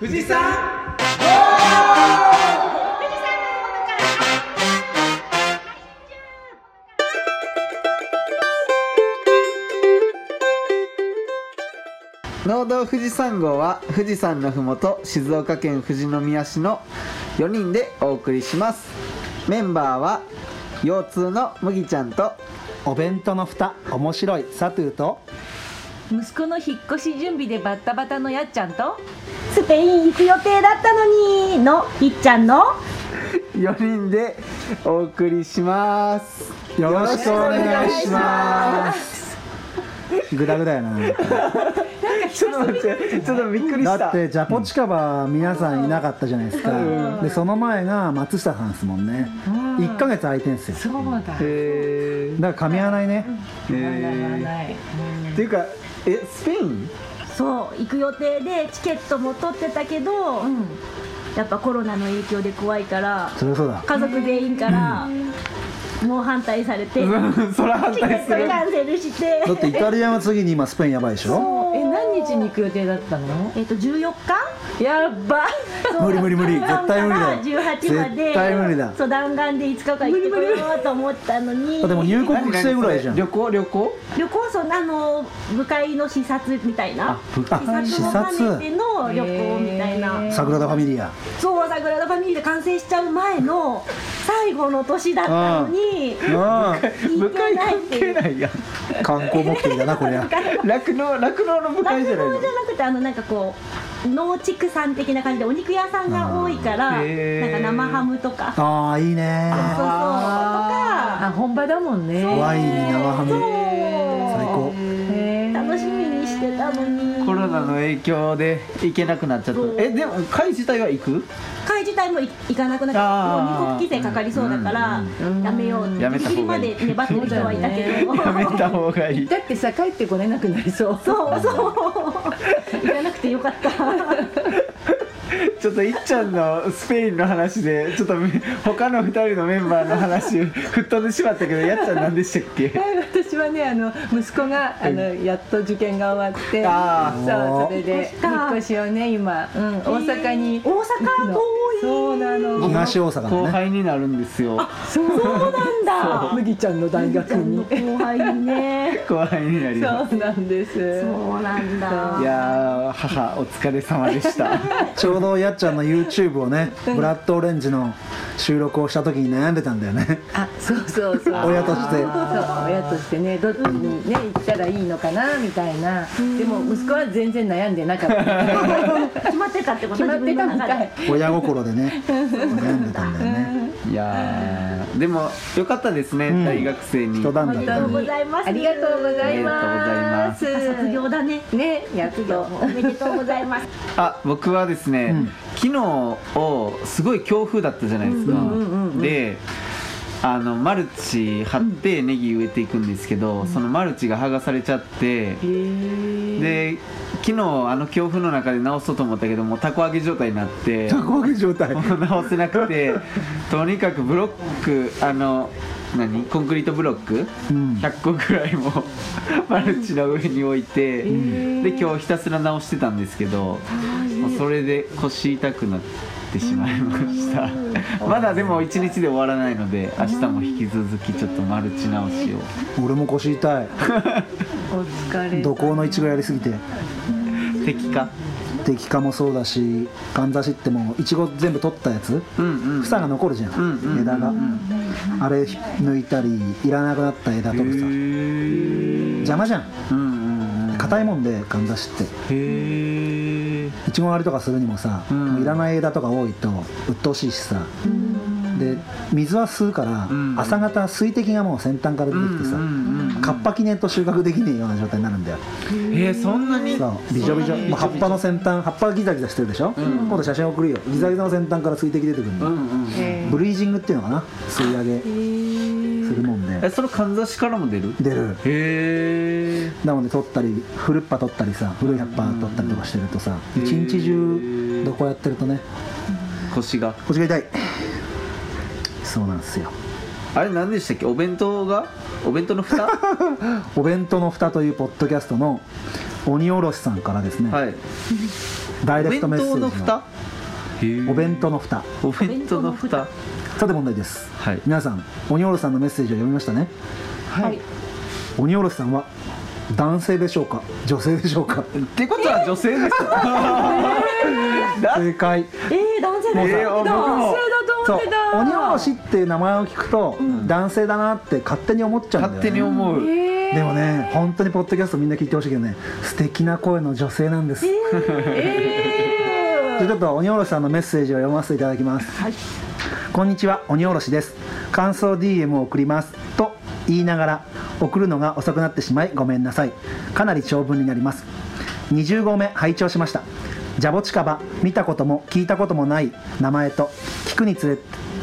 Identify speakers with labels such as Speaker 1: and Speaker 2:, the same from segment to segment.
Speaker 1: 富士山農道富士山号は富士山のふもと静岡県富士宮市の4人でお送りします。メンバーは腰痛の麦ちゃんと
Speaker 2: お弁当の蓋面白いサトゥーと
Speaker 3: 息子の引っ越し準備でバッタバタのやっちゃんと
Speaker 4: スペイン行く予定だったのにのいっちゃんの
Speaker 1: 4人でお送りします。
Speaker 2: よろしくお願いします。グダグダやな。
Speaker 1: ちょっと待ってちょっとびっくりした。
Speaker 2: だってジャポチカバ皆さんいなかったじゃないですか、でその前が松下さんですもんね、1ヶ月空いてんすよ。
Speaker 3: そうだ。
Speaker 1: へ
Speaker 2: だから噛み合わないね、
Speaker 1: えー、っていうかえスペイン？
Speaker 4: そう行く予定でチケットも取ってたけど、
Speaker 3: うん。
Speaker 4: やっぱコロナの影響で怖いから家族全員からもう反対されて、
Speaker 1: そら反
Speaker 4: チケ
Speaker 1: 対する。
Speaker 4: ットキャンセルして
Speaker 2: だってイタリアの次に今スペインやばいでしょ？
Speaker 3: え何日に行く予定だったの？
Speaker 4: えっと14日？
Speaker 3: やば。
Speaker 2: 無理無理無理。絶対無理だ。よ
Speaker 4: 18まで。
Speaker 2: 絶対無理だ。
Speaker 4: そう弾丸で5日間行ってこようと思ったのに。
Speaker 2: だってもう入国規制ぐらいじゃん。
Speaker 1: 旅行旅行？
Speaker 4: 旅行そんなあの部会の視察みたいな。
Speaker 1: 部
Speaker 2: あ
Speaker 4: 視察も兼ねての旅行みたいな、
Speaker 2: サグラダ・ファミリア。
Speaker 4: そうサグラダ・ファミリーで完成しちゃう前の最後の年だったのにいっていう
Speaker 1: 係ないや
Speaker 2: 観光目的だなこりゃ。
Speaker 1: 酪農酪農の部会じゃないの。
Speaker 4: じゃなくてあのなんかこう農畜産的な感じでお肉屋さんが多いからなんか生ハムとか。そう
Speaker 2: ああいいね。
Speaker 4: そうとか。
Speaker 3: あ本場だもんね
Speaker 2: ワインに生ハム。
Speaker 4: そう。
Speaker 2: 最高。
Speaker 4: 楽しみにしてたのに。
Speaker 1: コロナの影響で行けなくなっちゃった。
Speaker 4: そう。
Speaker 1: えでも会自体は行く？
Speaker 4: 会自体も行かなくなっちもう入国規制かかりそうだから
Speaker 3: うん
Speaker 4: やめようギリギリまで粘ってる人はいたけど。
Speaker 1: やめた方がいい。
Speaker 3: だってさ帰ってこれなくなりそう。
Speaker 4: そうそう。行かなくてよかった
Speaker 1: ちょっといっちゃんのスペインの話でちょっと他の2人のメンバーの話吹っ飛んでしまったけどやっちゃん何でしたっけ？
Speaker 3: 私はねあの息子があのやっと受験が終わって
Speaker 1: あ
Speaker 3: そうそれで
Speaker 4: 引っ越し
Speaker 3: をね今、うん、大阪に
Speaker 4: 大阪
Speaker 3: 行くの。
Speaker 4: 遠い。
Speaker 3: そうなの。
Speaker 2: 東大阪
Speaker 1: 後
Speaker 2: のね
Speaker 1: 輩になるんですよ。
Speaker 3: そう
Speaker 4: そうなんだ。
Speaker 3: 麦ちゃんの大学に。
Speaker 4: 後輩にね。
Speaker 1: 後輩になりま
Speaker 3: そうなんです。
Speaker 4: そうなんだ。
Speaker 1: すいやー母お疲れ様でした。
Speaker 2: ちょうどやっちゃんの YouTube をねブラッドオレンジの収録をした時に悩んでたんだよね。
Speaker 3: あそうそうそう。
Speaker 2: 親として。
Speaker 3: そう親としてね。どっちにね行ったらいいのかなみたいな。でも息子は全然悩んでなかった
Speaker 4: 決まってたってこと
Speaker 3: 決まってた
Speaker 4: の中で。
Speaker 3: たい
Speaker 2: 親心でね悩んでたんだよね。
Speaker 1: いやーでもよかったですね、
Speaker 2: うん。
Speaker 1: 大学生に。
Speaker 2: 一段
Speaker 4: おめでとうございます。
Speaker 3: ありがとうございます。
Speaker 4: あ卒業だね。
Speaker 3: ねやっと。
Speaker 4: おめでとうございます。
Speaker 1: あ僕はですね、
Speaker 2: うん。
Speaker 1: 昨日をすごい強風だったじゃないですか、
Speaker 3: うんうんうんうん。
Speaker 1: であのマルチ張ってネギ植えていくんですけど、そのマルチが剥がされちゃって、で昨日あの強風の中で直そうと思ったけどもうたこ揚げ状態になって
Speaker 2: たこ揚げ状態。
Speaker 1: 直せなくて とにかくブロックあの何？コンクリートブロック、
Speaker 2: うん。
Speaker 1: 100個ぐらいも マルチの上に置いて、で今日ひたすら直してたんですけど、もうそれで腰痛くなってしまいました。まだでも1日で終わらないので明日も引き続きちょっとマルチ直しを。
Speaker 2: 俺も腰痛い。
Speaker 3: お疲れ
Speaker 2: 土工のいちごやりすぎて。
Speaker 1: 敵か？
Speaker 2: 敵化もそうだしかんざしってもういちご全部取ったやつ？
Speaker 1: うんうん。
Speaker 2: 房が残るじゃん、
Speaker 1: うんうん
Speaker 2: 枝が、あれ抜いたりいらなくなった枝取るさ。邪魔じゃん。
Speaker 1: うんうんうん。
Speaker 2: 硬いもんでかんざしって。
Speaker 1: へえ
Speaker 2: いちご狩りとかするにもさ、
Speaker 1: うん。
Speaker 2: もういらない枝とか多いと鬱陶しいしさ、で水は吸うから、
Speaker 1: うん。
Speaker 2: 朝方水滴がもう先端から出てきてさ、カッパ記念と収穫できねえような状態になるんだよ。
Speaker 1: えー、そんなに？
Speaker 2: そう。ビジョビジョもう葉っぱの先端葉っぱがギザギザしてるでしょ、
Speaker 1: ん。
Speaker 2: 今度写真送るよ。ギザギザの先端から水滴出てくるんだよ、
Speaker 1: うんうん。
Speaker 2: ブリージングっていうのかな？吸い上げするもんで
Speaker 1: えそのかんざしからも出る？
Speaker 2: 出る。
Speaker 1: へえ。
Speaker 2: なので取ったり古っ葉取ったりさ古い葉っぱ取ったりとかしてるとさ一日中どこやってるとね。
Speaker 1: 腰が？
Speaker 2: 腰が痛い。そうなんですよ。
Speaker 1: あれ何でしたっけ？お弁当が？お弁当の蓋？
Speaker 2: お弁当の蓋というポッドキャストの鬼おろしさんからですね、
Speaker 1: はい。
Speaker 2: ダイレクトメッセージ
Speaker 1: 当の蓋？
Speaker 2: お弁当の蓋。
Speaker 1: お弁当の蓋
Speaker 2: さて問題です、
Speaker 1: はい。
Speaker 2: 皆さん鬼おろしさんのメッセージを読みましたね。
Speaker 3: はい。
Speaker 2: 鬼おろしさんは男性でしょうか女性でしょうか。
Speaker 1: ってことは女性です
Speaker 2: 正解
Speaker 5: えー、男性だ。
Speaker 1: えー僕も
Speaker 2: そう
Speaker 3: 男性だ。
Speaker 2: 鬼おろしっていう名前を聞くと、男性だなって勝手に思っちゃうんだよ、ね、
Speaker 1: 勝手に思う。
Speaker 3: え
Speaker 2: でもね本当にポッドキャストみんな聞いてほしいけどね素敵な声の女性なんです、
Speaker 3: え
Speaker 2: で ちょっと鬼おろしさんのメッセージを読ませていただきます、こんにちは鬼おろしです。感想 DM を送ります。と言いながら送るのが遅くなってしまいごめんなさい。かなり長文になります。20号目拝聴しました。ジャボチカバ見たことも聞いたこともない名前と聞くにつれ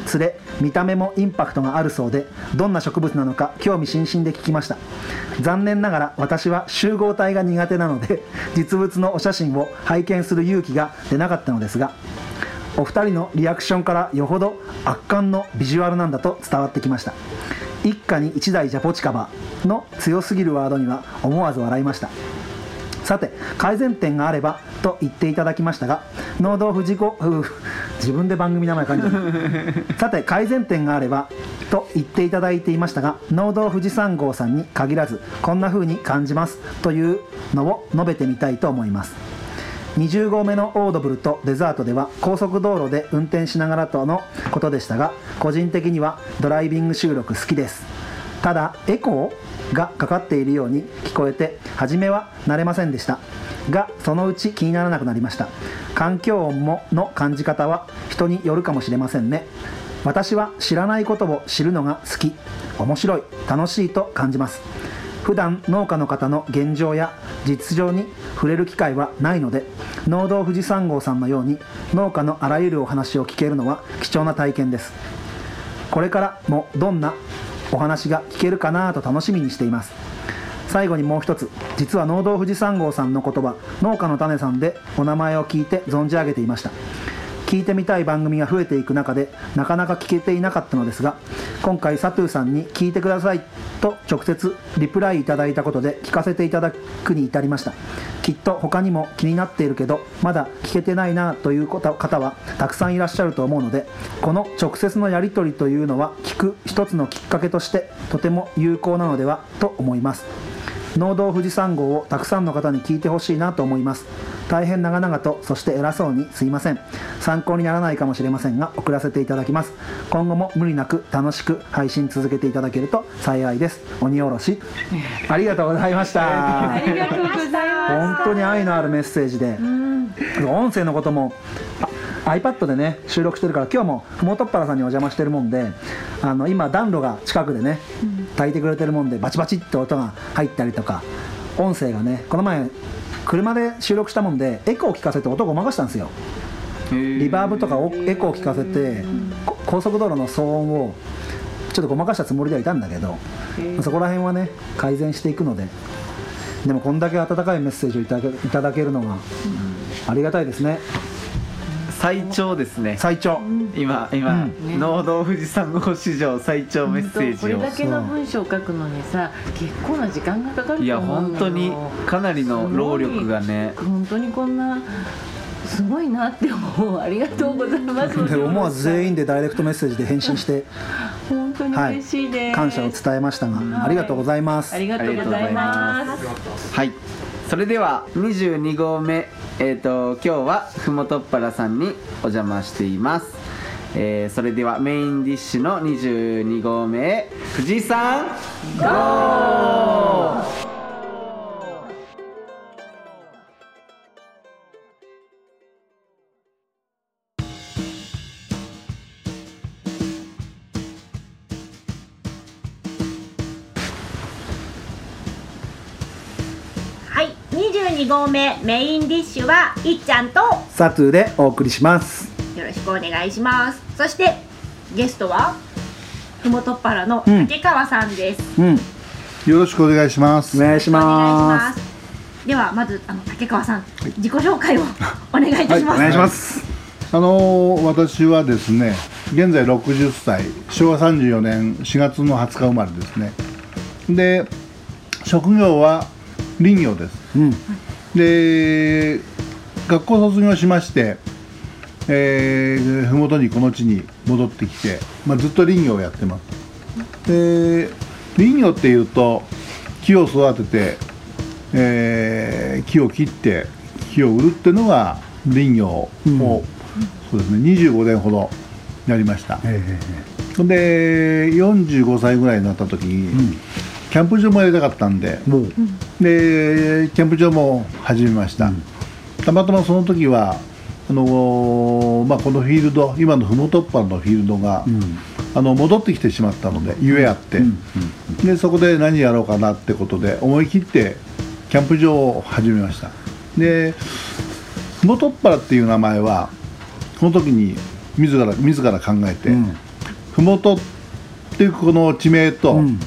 Speaker 2: つれ見た目もインパクトがあるそうでどんな植物なのか興味津々で聞きました。残念ながら私は集合体が苦手なので実物のお写真を拝見する勇気が出なかったのですがお二人のリアクションからよほど圧巻のビジュアルなんだと伝わってきました。一家に一台ジャポチカバの強すぎるワードには思わず笑いました。さて改善点があればと言っていただきましたが農道富士子自分で番組名前感じるさて改善点があればと言っていただいていましたが農道富士山号さんに限らずこんな風に感じますというのを述べてみたいと思います20号目のオードブルとデザートでは高速道路で運転しながらとのことでしたが個人的にはドライビング収録好きです。ただエコーがかかっているように聞こえて初めは慣れませんでした。がそのうち気にならなくなりました。環境音もの感じ方は人によるかもしれませんね。私は知らないことを知るのが好き。面白い。楽しいと感じます。普段農家の方の現状や実情に触れる機会はないので農道富士山号さんのように農家のあらゆるお話を聞けるのは貴重な体験です。これからもどんなお話が聞けるかなと楽しみにしています。最後にもう一つ実は農道富士山号さんの言葉農家の種さんでお名前を聞いて存じ上げていました。聞いてみたい番組が増えていく中でなかなか聞けていなかったのですが今回サトゥーさんに聞いてください。と直接リプライいただいたことで聞かせていただくに至りました。きっと他にも気になっているけどまだ聞けてないなという方はたくさんいらっしゃると思うのでこの直接のやり取りというのは聞く一つのきっかけとしてとても有効なのではと思います。農道富士山号をたくさんの方に聞いてほしいなと思います。大変長々とそして偉そうにすいません。参考にならないかもしれませんが送らせていただきます。今後も無理なく楽しく配信続けていただけると幸いです。鬼おろし。ありがとうございました。
Speaker 3: ありがとうございま
Speaker 2: 本当に愛のあるメッセージで、音声のこともあ iPad でね収録してるから今日もふもとっぱらさんにお邪魔してるもんであの今暖炉が近くでね炊いてくれてるもんでバチバチって音が入ったりとか音声がねこの前車で収録したもんでエコー聞かせて音ごまかしたんですよ。リバーブとかをエコー聞かせてこ高速道路の騒音をちょっとごまかしたつもりではいたんだけどそこら辺はね改善していくのででもこんだけ温かいメッセージをいただけるのがありがたいですね
Speaker 1: 最長ですね。
Speaker 2: 最長。
Speaker 1: 今今、
Speaker 2: うん。
Speaker 1: 農道富士山号史上最長メッセージを。
Speaker 3: これだけの文章を書くのにさ結構な時間がかかる
Speaker 1: いや本当にかなりの労力がね。
Speaker 3: 本当にこんなすごいなって思う。ありがとうございます。
Speaker 2: で思わず全員でダイレクトメッセージで返信して
Speaker 3: 本当に嬉しいです、
Speaker 2: 感謝を伝えましたがありがとうございます。
Speaker 3: ありがとうございます。
Speaker 1: はいそれでは22号目えっ、と今日はふもとっぱらさんにお邪魔しています。えーそれではメインディッシュの22号目へ富士山ゴー!
Speaker 5: 22号目メインディッシュはいっちゃんと
Speaker 2: サトゥーでお送りします。
Speaker 5: よろしくお願いします。そしてゲストはふもとっぱらの
Speaker 2: うん。
Speaker 5: 竹川さんです、
Speaker 2: うん。
Speaker 6: よろしくお願いします。
Speaker 2: お願いし
Speaker 5: お願
Speaker 2: ま
Speaker 5: いします。ではまずあの竹川さん、自己紹介をお願いいたします、
Speaker 2: お願いします。
Speaker 6: あのー私はですね、現在60歳。昭和34年4月の20日生まれですね。で職業は林業です。
Speaker 2: うん
Speaker 6: で学校卒業しまして、えー、麓にこの地に戻ってきて、まあ、ずっと林業をやってます。で林業っていうと木を育てて、えー木を切って木を売るっていうのが林業を、
Speaker 2: うん。
Speaker 6: そうですね25年ほどやりました。
Speaker 2: え
Speaker 6: で45歳ぐらいになった時に、
Speaker 2: ん
Speaker 6: キャンプ場もやりたかったんで。
Speaker 2: う。
Speaker 6: でキャンプ場も始めました、たまたまその時はあのーまあ、このフィールド今のふもとっぱのフィールドが、
Speaker 2: うん。
Speaker 6: あの戻ってきてしまったのでゆえあって、
Speaker 2: うん。
Speaker 6: でそこで何やろうかなってことで思い切ってキャンプ場を始めました。でふもとっぱらっていう名前はその時に自ら自ら考えて、
Speaker 2: うん。
Speaker 6: ふもとっていうこの地名と、
Speaker 2: うん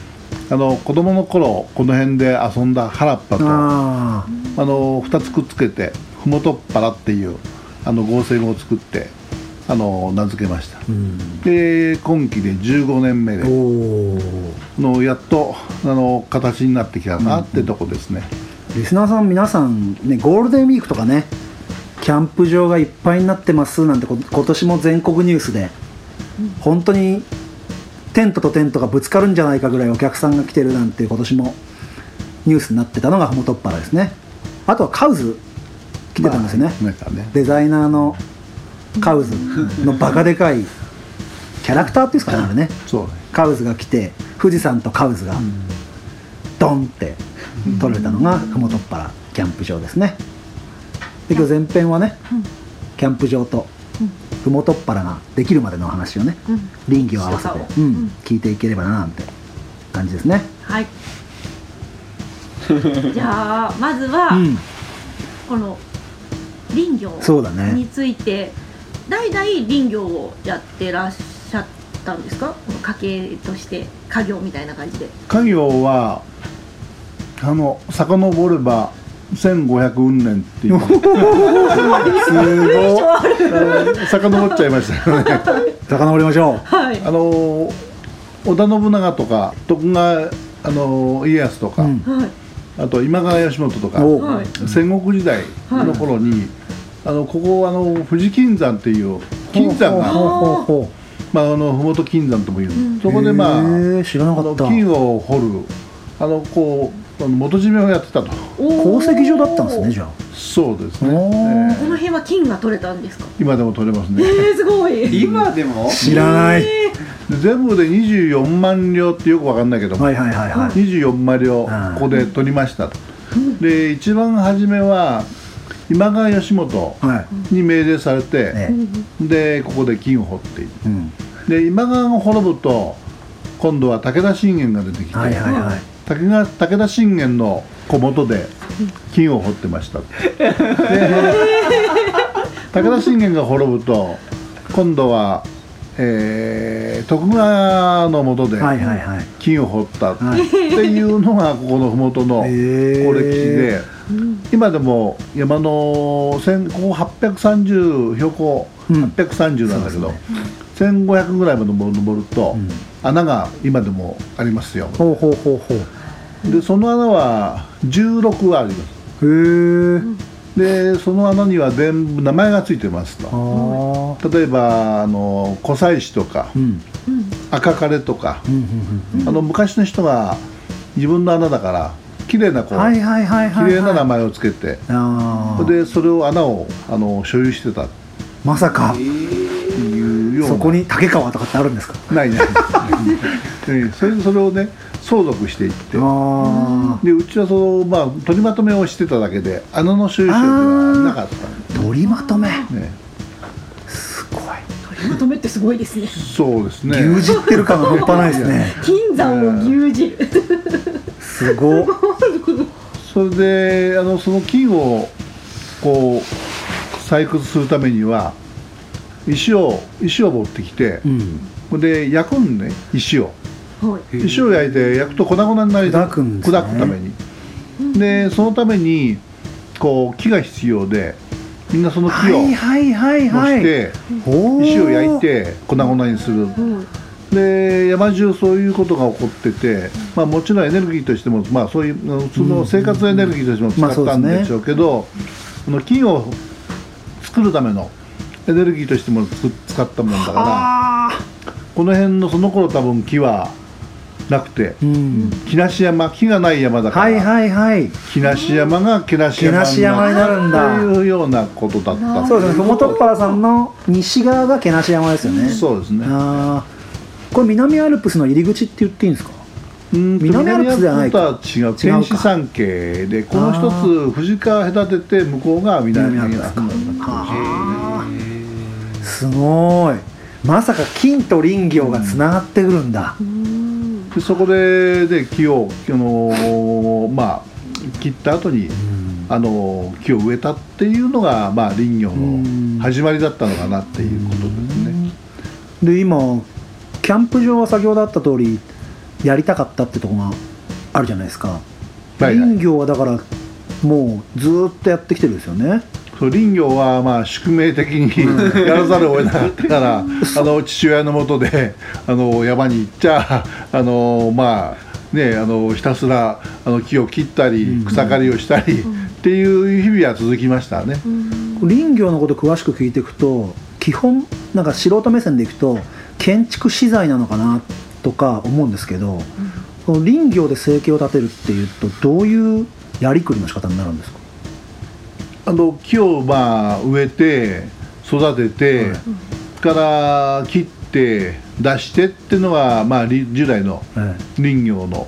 Speaker 6: あの子供の頃この辺で遊んだ原っぱとあ
Speaker 2: あ
Speaker 6: の2つくっつけてふもとっぱらっていうあの合成語を作ってあの名付けました。
Speaker 2: あうん。
Speaker 6: で今期で15年目でのやっとあの形になってきたなってとこですね、
Speaker 2: リスナーさん皆さんねゴールデンウィークとかねキャンプ場がいっぱいになってますなんてこ今年も全国ニュースで本当にテントとテントがぶつかるんじゃないかぐらいお客さんが来てるなんて今年もニュースになってたのがふもとっぱらですね。あとはカウズ来てたんですよね、
Speaker 6: まあね
Speaker 2: デザイナーのカウズのバカでかいキャラクターっていうんですかねあれね。
Speaker 6: そうね。
Speaker 2: カウズが来て富士山とカウズがドンって取れたのがふもとっぱらキャンプ場ですね。で今日前編はねキャンプ場とふもとっぱらができるまでの話をね臨機を合わせて
Speaker 5: 操、
Speaker 2: うん、聞いていければななんて感じですね。
Speaker 5: は いじゃあまずは、
Speaker 2: うん。
Speaker 5: この林業
Speaker 2: そうだね。
Speaker 5: について代々林業をやってらっしゃったんですか？この家系として家業みたいな感じで。
Speaker 6: 家業はあの遡れば1500運年っていう。すごい。遡っちゃい。ましたよね
Speaker 2: 遡りましょ
Speaker 5: はい。
Speaker 6: あの織田信長とか徳川あの家康とか、
Speaker 2: う、うん、
Speaker 5: はい。
Speaker 6: あと今川義元とか
Speaker 5: はい。
Speaker 6: 戦国時代の頃に、あのここあの富士金山っていう金山が、
Speaker 2: ほうほうほう。ほ
Speaker 6: まあ、あの麓金山ともいう、
Speaker 5: ん。
Speaker 6: そこでまあ
Speaker 2: へー知らな
Speaker 6: あの
Speaker 2: かった。
Speaker 6: 金を掘る。あのこうあの元締めをやってたと。
Speaker 2: 宝石場だったんですねじゃあ。
Speaker 6: そうですね、
Speaker 2: おー。
Speaker 6: え
Speaker 5: この辺は金が取れたんですか？
Speaker 6: ー今でも取れますね。
Speaker 5: えー、すごい。
Speaker 1: 今でも？
Speaker 2: 知らない、
Speaker 6: で全部で24万両ってよくわかんないけども、
Speaker 2: はいはいはいはい、
Speaker 6: 24万両
Speaker 2: うん。
Speaker 6: ここで取りましたと、で一番初めは今川義元
Speaker 2: はい。
Speaker 6: に命令されて、
Speaker 2: え
Speaker 6: でここで金を掘っている
Speaker 2: えうん、
Speaker 6: で今川が滅ぶと今度は武田信玄が出てきて、
Speaker 2: はいはいはい
Speaker 6: 武田武田信玄の小元で金を掘ってました、で武田信玄が滅ぶと今度は、えー徳川の元で
Speaker 2: はいはいはい。
Speaker 6: 金を掘った。って
Speaker 2: はい
Speaker 6: いうのがここの麓の
Speaker 2: へー。
Speaker 6: これ歴史で今でも山の千ここ830標高
Speaker 2: うん。
Speaker 6: 830なんだけど、
Speaker 2: そう
Speaker 6: 1500ぐらいまで登ると、
Speaker 2: うん。
Speaker 6: 穴が今でもありますよ。
Speaker 2: ほうほうほうほう
Speaker 6: でその穴は16はあります。
Speaker 2: へえ
Speaker 6: でその穴には全部名前がついてます
Speaker 2: あ
Speaker 6: と。
Speaker 2: あ
Speaker 6: 例えばあの湖西市とか
Speaker 2: うん。
Speaker 6: 赤枯とか
Speaker 2: うんうん
Speaker 6: あの昔の人が自分の穴だから綺麗なこう、綺麗な名
Speaker 2: はい
Speaker 6: 前をつけてでそれを穴をあの所有してた。っ
Speaker 2: まさか。
Speaker 6: ていうような。
Speaker 2: そこに竹川とかってあるんですか？
Speaker 6: ないない。でそれでそれをね相続していって。
Speaker 2: あ
Speaker 6: でうちはその、まあ、取りまとめをしてただけで穴の所有者ではなかった。
Speaker 2: あ取りまとめ？
Speaker 6: ね。
Speaker 2: すごい。
Speaker 5: 取りまとめってすごいですね。
Speaker 6: そうですね。
Speaker 2: 牛耳ってる感が半端ないですね。
Speaker 5: 金山を牛耳る。
Speaker 2: すごっ。
Speaker 6: それであのその金をこう採掘するためには石を石を持ってきて
Speaker 2: うん。
Speaker 6: それで焼くんね石を。
Speaker 5: はい
Speaker 6: 石を焼いて焼くと粉々になり
Speaker 2: 砕くんですね。
Speaker 6: 砕くために。でそのためにこう木が必要でみんなその木
Speaker 2: は
Speaker 6: を
Speaker 2: いはいはい
Speaker 6: 模
Speaker 2: はい。
Speaker 6: して石を焼いて粉々にする。で山中そういうことが起こってて、まあ、もちろんエネルギーとしても、まあ、そういうその生活エネルギーとしても使ったんでしょうけど、この金を作るためのエネルギーとしてもつ使ったもんだから
Speaker 2: あ
Speaker 6: この辺のその頃多分木はなくて。
Speaker 2: ーうん。
Speaker 6: 木梨山木がない山だから、
Speaker 2: はいはいはい。
Speaker 6: 木梨山が木梨山
Speaker 2: になるんだ。
Speaker 6: というようなことだった。
Speaker 2: そうですね。ふもとっぱらさんの西側が毛無山ですよね。
Speaker 6: そうですね。
Speaker 2: ああこれ南アルプスの入り口って言っていいんですか？
Speaker 6: うんと
Speaker 2: 南アルプスではないか。
Speaker 6: 違う天使山系でこの一つ富士川隔てて向こうが南アルプスか
Speaker 2: はあすごい。まさか金と林業がつながってくるんだ、
Speaker 6: でそこでで木をあのまあ切った後にあの木を植えたっていうのがまあ林業の始まりだったのかなっていうことですね。
Speaker 2: で今キャンプ場は先ほどあった通りやりたかったってとこがあるじゃないですか、
Speaker 6: はいはい。
Speaker 2: 林業はだからもうずーっとやってきてるんですよね
Speaker 6: そう林業はまあ宿命的にやらざるを得なかったから、あの父親のもとであの山に行っちゃあのまあねあのひたすらあの木を切ったり草刈りをしたりっていう日々は続きましたね。
Speaker 2: 林業のこと詳しく聞いていくと基本なんか素人目線でいくと建築資材なのかなとか思うんですけど、この林業で生計を立てるっていう。とどういう。やりくりの仕方になるんですか
Speaker 6: あの木をまあ植えて育てて、から切って出してっていうのがまあり従来の
Speaker 2: え
Speaker 6: 林業の、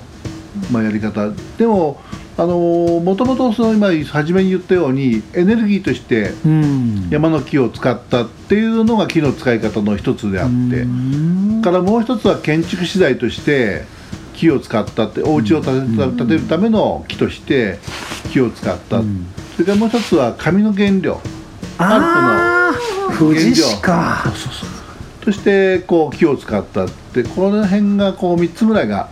Speaker 6: まあ、やり方。でもあのもともとその今初めに言ったようにエネルギーとして山の木を使ったっていうのが木の使い方の一つであって
Speaker 2: うん。
Speaker 6: からもう一つは建築資材として木を使ったってお家を建てるための木として木を使った、
Speaker 2: うん
Speaker 6: それからもう一つは紙の原料。
Speaker 2: ああ富士市か。
Speaker 6: としてこう木を使ったってこの辺がこう3つぐらいが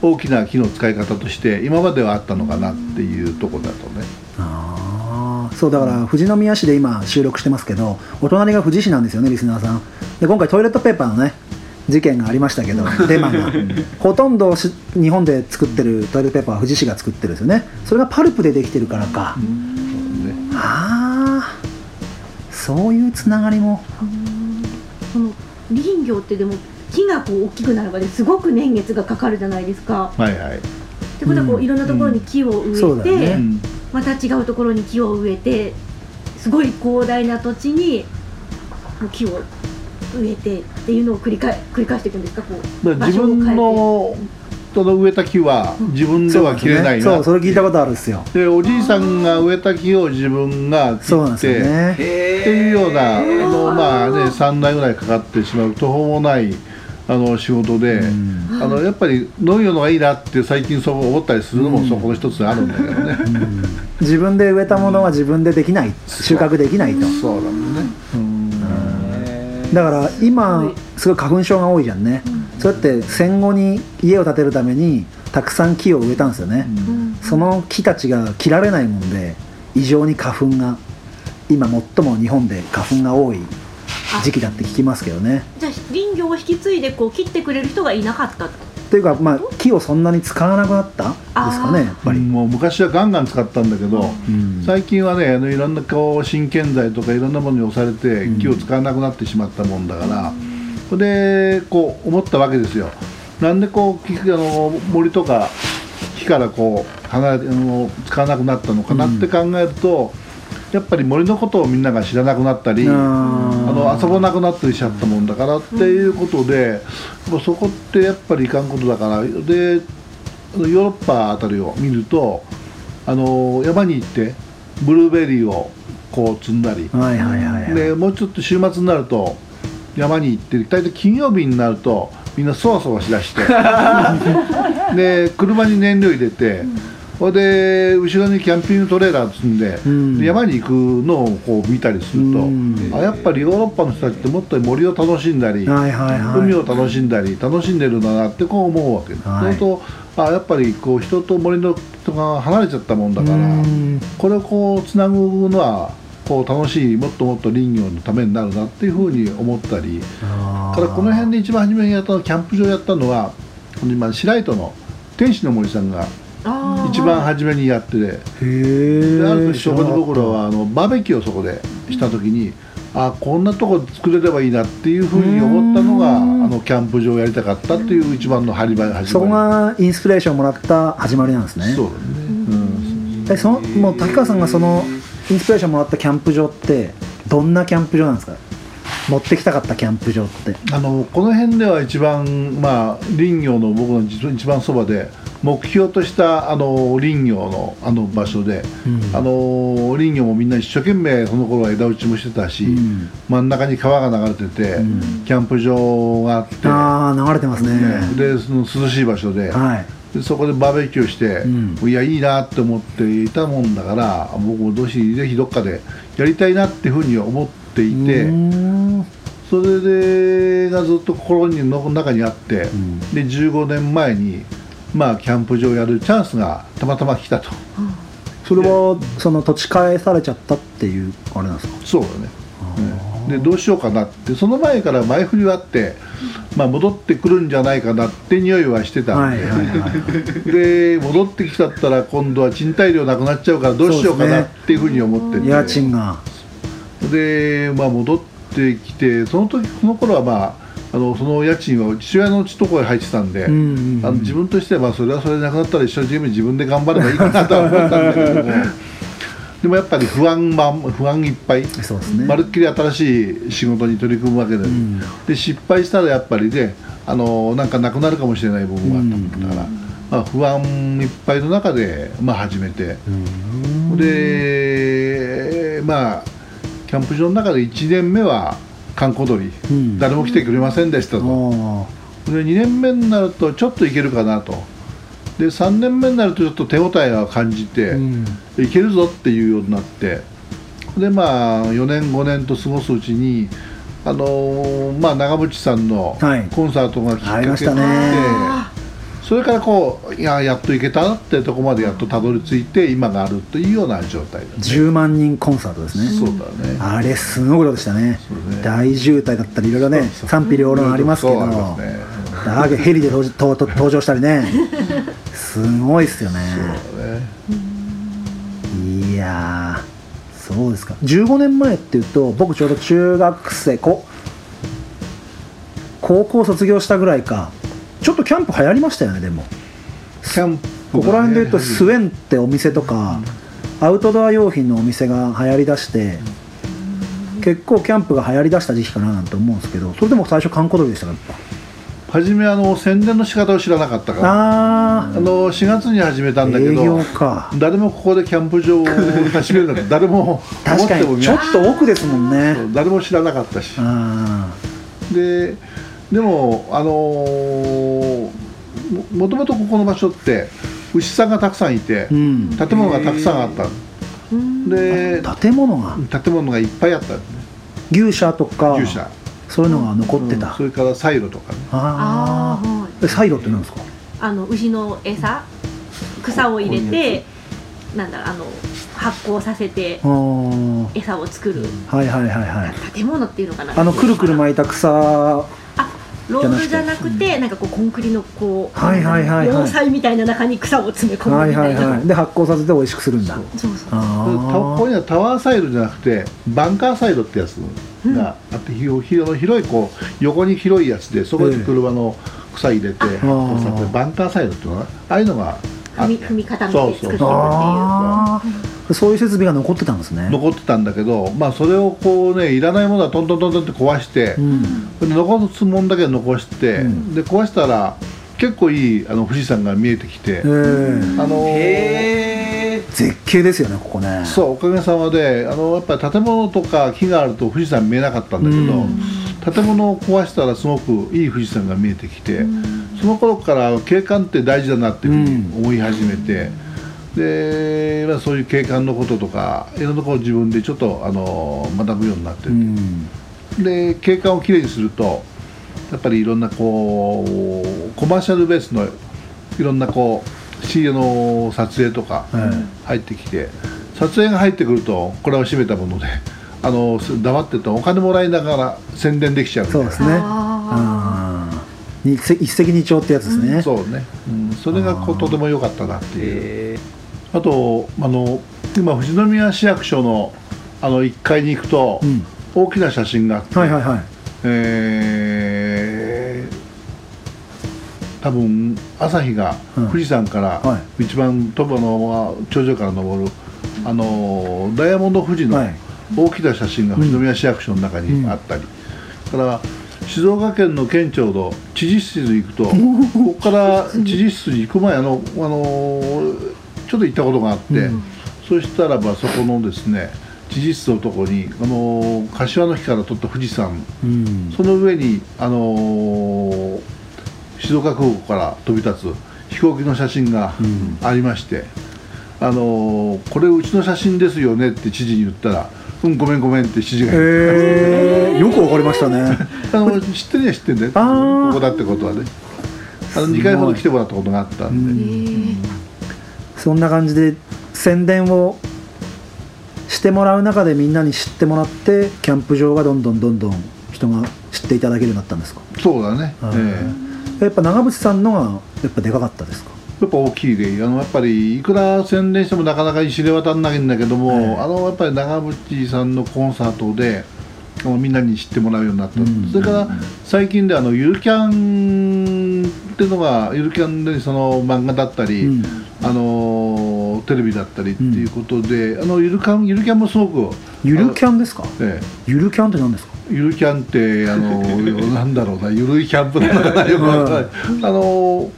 Speaker 6: 大きな木の使い方として今まではあったのかなっていうところだとね。
Speaker 2: ああそうだから富士宮市で今収録してますけどお隣が富士市なんですよねリスナーさん。で今回トイレットペーパーのね事件がありましたけど デマが。ほとんどし日本で作ってるトイレットペーパーは富士市が作ってるんですよね。それがパルプでできてるからか、
Speaker 6: ね
Speaker 2: ああそういうつながりも。
Speaker 5: この林業ってでも木がこう大きくなるまですごく年月がかかるじゃないですか。
Speaker 6: はいはい、
Speaker 5: ってことはこ
Speaker 2: う
Speaker 5: うんいろんなところに木を植えて、
Speaker 2: そうだよね。
Speaker 6: うん
Speaker 5: また違うところに木を植えてすごい広大な土地に木を植えてっていうのを繰り返繰り返していくんですか？こう
Speaker 6: 自分のその植えた木は自分では切れないな。
Speaker 2: そうそれ聞いたことあるんですよ
Speaker 6: でおじいさんが植えた木を自分が切
Speaker 2: そうなんですよ
Speaker 6: って、
Speaker 2: ね
Speaker 6: っていうようなあのまあね3代ぐらいかかってしまう途方もないあの仕事で、あのやっぱり農業のがいいなって最近そう思ったりするのもそこの一つあるんだけどね、
Speaker 2: 自分で植えたものは自分でできない収穫できないと
Speaker 6: そうだもんね、
Speaker 2: だから今すごい花粉症が多いじゃんね、そうやって戦後に家を建てるためにたくさん木を植えたんですよね、その木たちが切られないもんで異常に花粉が今最も日本で花粉が多い時期だって聞きますけどね。
Speaker 5: じゃあ林業を引き継いでこう切ってくれる人がいなかった
Speaker 2: っていうかまあ木をそんなに使わなくなった？ですかねやっぱり、
Speaker 6: もう昔はガンガン使ったんだけど、
Speaker 2: うん。
Speaker 6: 最近はねあのいろんなこう新建材とかいろんなものに押されて木を使わなくなってしまったもんだから、それでこう思ったわけですよ。なんでこう木あの森とか木からこう離れてあの使わなくなったのかなって考えると、やっぱり森のことをみんなが知らなくなったり、
Speaker 2: あ
Speaker 6: の遊ばなくなってしちゃったもんだからっていうことで、もうそこってやっぱりいかんことだからでヨーロッパあたりを見るとあの山に行ってブルーベリーをこう積んだり、
Speaker 2: はいはいはいはい。
Speaker 6: でもうちょっと週末になると山に行って大体金曜日になるとみんなそわそわしだして で車に燃料入れて、ほいで後ろにキャンピングトレーラー積んで、
Speaker 2: ん。
Speaker 6: で山に行くのをこう見たりすると、
Speaker 2: うん。
Speaker 6: あやっぱりヨーロッパの人たちってもっと森を楽しんだり、
Speaker 2: はいはいはい。
Speaker 6: 海を楽しんだり楽しんでるんだなってこう思うわけ。です、
Speaker 2: はい。
Speaker 6: そうするとあやっぱりこう人と森の人が離れちゃったもんだから、
Speaker 2: うん。
Speaker 6: これをこうつなぐのはこう楽しいもっともっと林業のためになるなっていうふうに思ったり
Speaker 2: あー。
Speaker 6: からこの辺で一番初めにやったのキャンプ場やったのは今白糸の天使の森さんが一番初めにやってて、
Speaker 2: へ
Speaker 6: で
Speaker 2: え
Speaker 6: ある時そこで僕らはあのバーベキューをそこでした時にあこんなとこ作れればいいなっていうふうに思ったのがあ
Speaker 2: うん。
Speaker 6: のキャンプ場をやりたかったっていう一番の始まり。始
Speaker 2: そこ
Speaker 6: ま
Speaker 2: がインスピレーションをもらった始まりなんですね。
Speaker 6: りそうだね、うん、
Speaker 2: えそのもう竹川さんがそのインスピレーションもらったキャンプ場ってどんなキャンプ場なんですか？持ってきたかったキャンプ場って。
Speaker 6: あのこの辺では一番まあ林業の僕の実一番そばで目標としたあの林業のあの場所で、
Speaker 2: うん。
Speaker 6: あの林業もみんな一生懸命その頃は枝打ちもしてたし、
Speaker 2: うん。
Speaker 6: 真ん中に川が流れてて、
Speaker 2: ん。
Speaker 6: キャンプ場があって
Speaker 2: ああ流れてますね。
Speaker 6: でその涼しい場所で,、
Speaker 2: はい
Speaker 6: でそこでバーベキューして、
Speaker 2: うん。
Speaker 6: いやいいなって思っていたもんだから僕もどうしぜひどっかでやりたいなっていうふうに思っていて。それでがずっと心にの中にあって、
Speaker 2: ん。
Speaker 6: で15年前にまあキャンプ場をやるチャンスがたまたま来たと。
Speaker 2: それはその土地返されちゃったっていうあれなんですか？
Speaker 6: そうだね、うんでどうしようかなってその前から前振りはあって、まあ、戻ってくるんじゃないかなって匂いはしてた。んで、
Speaker 2: はいはいはい。
Speaker 6: で戻ってきちゃったら今度は賃貸料なくなっちゃうからどうしようかなっていうふうに思ってて。
Speaker 2: 家賃が。
Speaker 6: で、まあ、戻ってきてその時その頃はまああのその家賃は父親のところに入ってたんで、あの自分としてはまあそれはそれでなくなったら一生懸命自分で頑張ればいいかなとは思ったんだけどもでもやっぱり不安ま不安いっぱい、
Speaker 2: そうですね。
Speaker 6: まるっきり新しい仕事に取り組むわけで,、
Speaker 2: ん。
Speaker 6: で失敗したらやっぱりねあのなんかなくなるかもしれない部分があったから、まあ、不安いっぱいの中で、まあ、始めて。でまあキャンプ場の中で1年目は閑古鳥、
Speaker 2: うん。
Speaker 6: 誰も来てくれませんでしたと、
Speaker 2: あ
Speaker 6: で2年目になるとちょっといけるかなとで3年目になるとちょっと手応えを感じて、
Speaker 2: ーうん。
Speaker 6: いけるぞっていうようになってでまあ4年5年と過ごすうちにあのーまあ長渕さんの
Speaker 2: はい。
Speaker 6: コンサートがきっかけになって、
Speaker 2: ね。
Speaker 6: それからこういややっといけたなってとこまでやっとたどり着いて今があるというような状態だね。
Speaker 2: 10万人コンサートですね。
Speaker 6: そうだね。
Speaker 2: あれすごいことでしたね
Speaker 6: ね。
Speaker 2: 大渋滞だったりいろいろね賛否両論ありますけど。
Speaker 6: ね。
Speaker 2: ヘリで登場したりねすごいっすよね。いやーそうですか。15年前っていうと僕ちょうど中学生こ高校卒業したぐらいかちょっとキャンプ流行りましたよねでも。
Speaker 6: キャンプ
Speaker 2: ここら辺でいうとスウ
Speaker 6: ン
Speaker 2: ェンってお店とかアウトドア用品のお店が流行りだして結構キャンプが流行りだした時期かななんて思うんですけどそれでも最初観光鳥でしたから
Speaker 6: 初めあの宣伝の仕方を知らなかったからあ
Speaker 2: あ
Speaker 6: の4月に始めた
Speaker 2: あ
Speaker 6: んだけど
Speaker 2: か。
Speaker 6: 誰もここでキャンプ場を始めるなんて誰も思っても
Speaker 2: ちょっと奥ですもんね。
Speaker 6: 誰も知らなかったし。
Speaker 2: あ
Speaker 6: ででもあのーももともとここの場所って牛さんがたくさんいて、
Speaker 2: ーうん。
Speaker 6: 建物がたくさんあった。で
Speaker 2: 建物が。
Speaker 6: 建物がいっぱいあったね。
Speaker 2: 牛舎とか。
Speaker 6: 牛舎
Speaker 2: そういうのが残ってた、
Speaker 6: うんそれからサイロとかね。
Speaker 2: あ
Speaker 5: あーはい。
Speaker 2: サイロって何ですか？
Speaker 5: あの牛の餌草を入れてなんだろうあの発酵させて餌を作る。
Speaker 2: はいはいはいはい。
Speaker 5: 建物っていうのかな。
Speaker 2: あのくるくる巻いた草
Speaker 5: あロールじゃなくてなんかこうコンクリのこう
Speaker 2: はいはいはいはい。
Speaker 5: 要塞みたいな中に草を詰め込む
Speaker 2: はい
Speaker 5: みたな、
Speaker 2: はいいはい。で発酵させて美味しくするんだ。
Speaker 5: そうそう
Speaker 6: たここ
Speaker 2: あ
Speaker 6: にはタワーサイロじゃなくてバンカーサイロってやつがあって、ひひ広いこう横に広いやつでそこに車の草入れて、こうさバンカーサイロっていうのかな？ああいうのが
Speaker 5: 踏み踏み固めて作っていくっていう
Speaker 2: そういう設備が残ってたんですね。
Speaker 6: 残ってたんだけど、まあ、それをこうねいらないものはトントントントンって壊して、
Speaker 2: うん。
Speaker 6: で残すもんだけ残して、
Speaker 2: うん。
Speaker 6: で壊したら結構いいあの富士山が見えてきて、
Speaker 2: えー
Speaker 6: あの
Speaker 1: へえ。
Speaker 2: 絶景ですよねここね。
Speaker 6: そうおかげさまであのやっぱり建物とか木があると富士山見えなかったんだけど、建物を壊したらすごくいい富士山が見えてきて、その頃から景観って大事だなっていうふうに思い始めて、で、まあ、そういう景観のこととかいろんなところを自分でちょっとあの学ぶようになってて、
Speaker 2: うん。
Speaker 6: で景観をきれいにするとやっぱりいろんなこうコマーシャルベースのいろんなこう CA の撮影とか
Speaker 2: はい。
Speaker 6: 入ってきて撮影が入ってくるとこれは閉めたもので あの黙っててお金もらいながら宣伝できちゃうみたいう
Speaker 2: ですね。一石二鳥ってやつですね、
Speaker 6: そうね、うん、それがこうとても良かったなっていう。
Speaker 1: え
Speaker 6: あとあの今富士宮市役所のあの1階に行くと、
Speaker 2: うん。
Speaker 6: 大きな写真があって、
Speaker 2: はいはいはい。
Speaker 6: えー多分朝日が
Speaker 2: うん。
Speaker 6: 富士山から
Speaker 2: は
Speaker 6: 一番トップの頂上から登るあのダイヤモンド富士の
Speaker 2: はい。
Speaker 6: 大きな写真が富士宮市役所の中にあったり、それから静岡県の県庁の知事室に行くと ここから知事室に行く前あのあのちょっと行ったことがあって、そしたらばそこのですね知事室のとこにあの柏の木から撮った富士山
Speaker 2: うん。
Speaker 6: その上に、あのー静岡空港から飛び立つ飛行機の写真が
Speaker 2: うん。
Speaker 6: ありまして、あのーこれうちの写真ですよねって知事に言ったら「うんごめんごめん」って知事が言って、
Speaker 2: へえよくわかりましたね。
Speaker 6: あの知ってるには知ってんだよ。ここだってことはね。あの2回ほど来てもらったことがあったんで、
Speaker 2: そんな感じで宣伝をしてもらう中でみんなに知ってもらってキャンプ場がどんどんどんどん人が知っていただけるようになったんですか？
Speaker 6: そうだね、
Speaker 2: はい
Speaker 6: ええ。
Speaker 2: やっぱ長渕さんのがやっぱでかかったですか？
Speaker 6: やっぱ大きいであのやっぱりいくら宣伝してもなかなか知れ渡らないんだけども、
Speaker 2: はい
Speaker 6: あのやっぱり長渕さんのコンサートでみんなに知ってもらうようになった、
Speaker 2: うん。
Speaker 6: それから最近であのゆるキャンっていうのがゆるキャンでその漫画だったり、
Speaker 2: うん。
Speaker 6: あのテレビだったりっていうことで、あのゆるキャンゆるキャンもすごく
Speaker 2: ゆるキャンですか？
Speaker 6: ええ。
Speaker 2: ゆるキャンって何ですか？
Speaker 6: ゆるキャンってあの なんだろうなゆるいキャンプなのかなよくわかんない。あの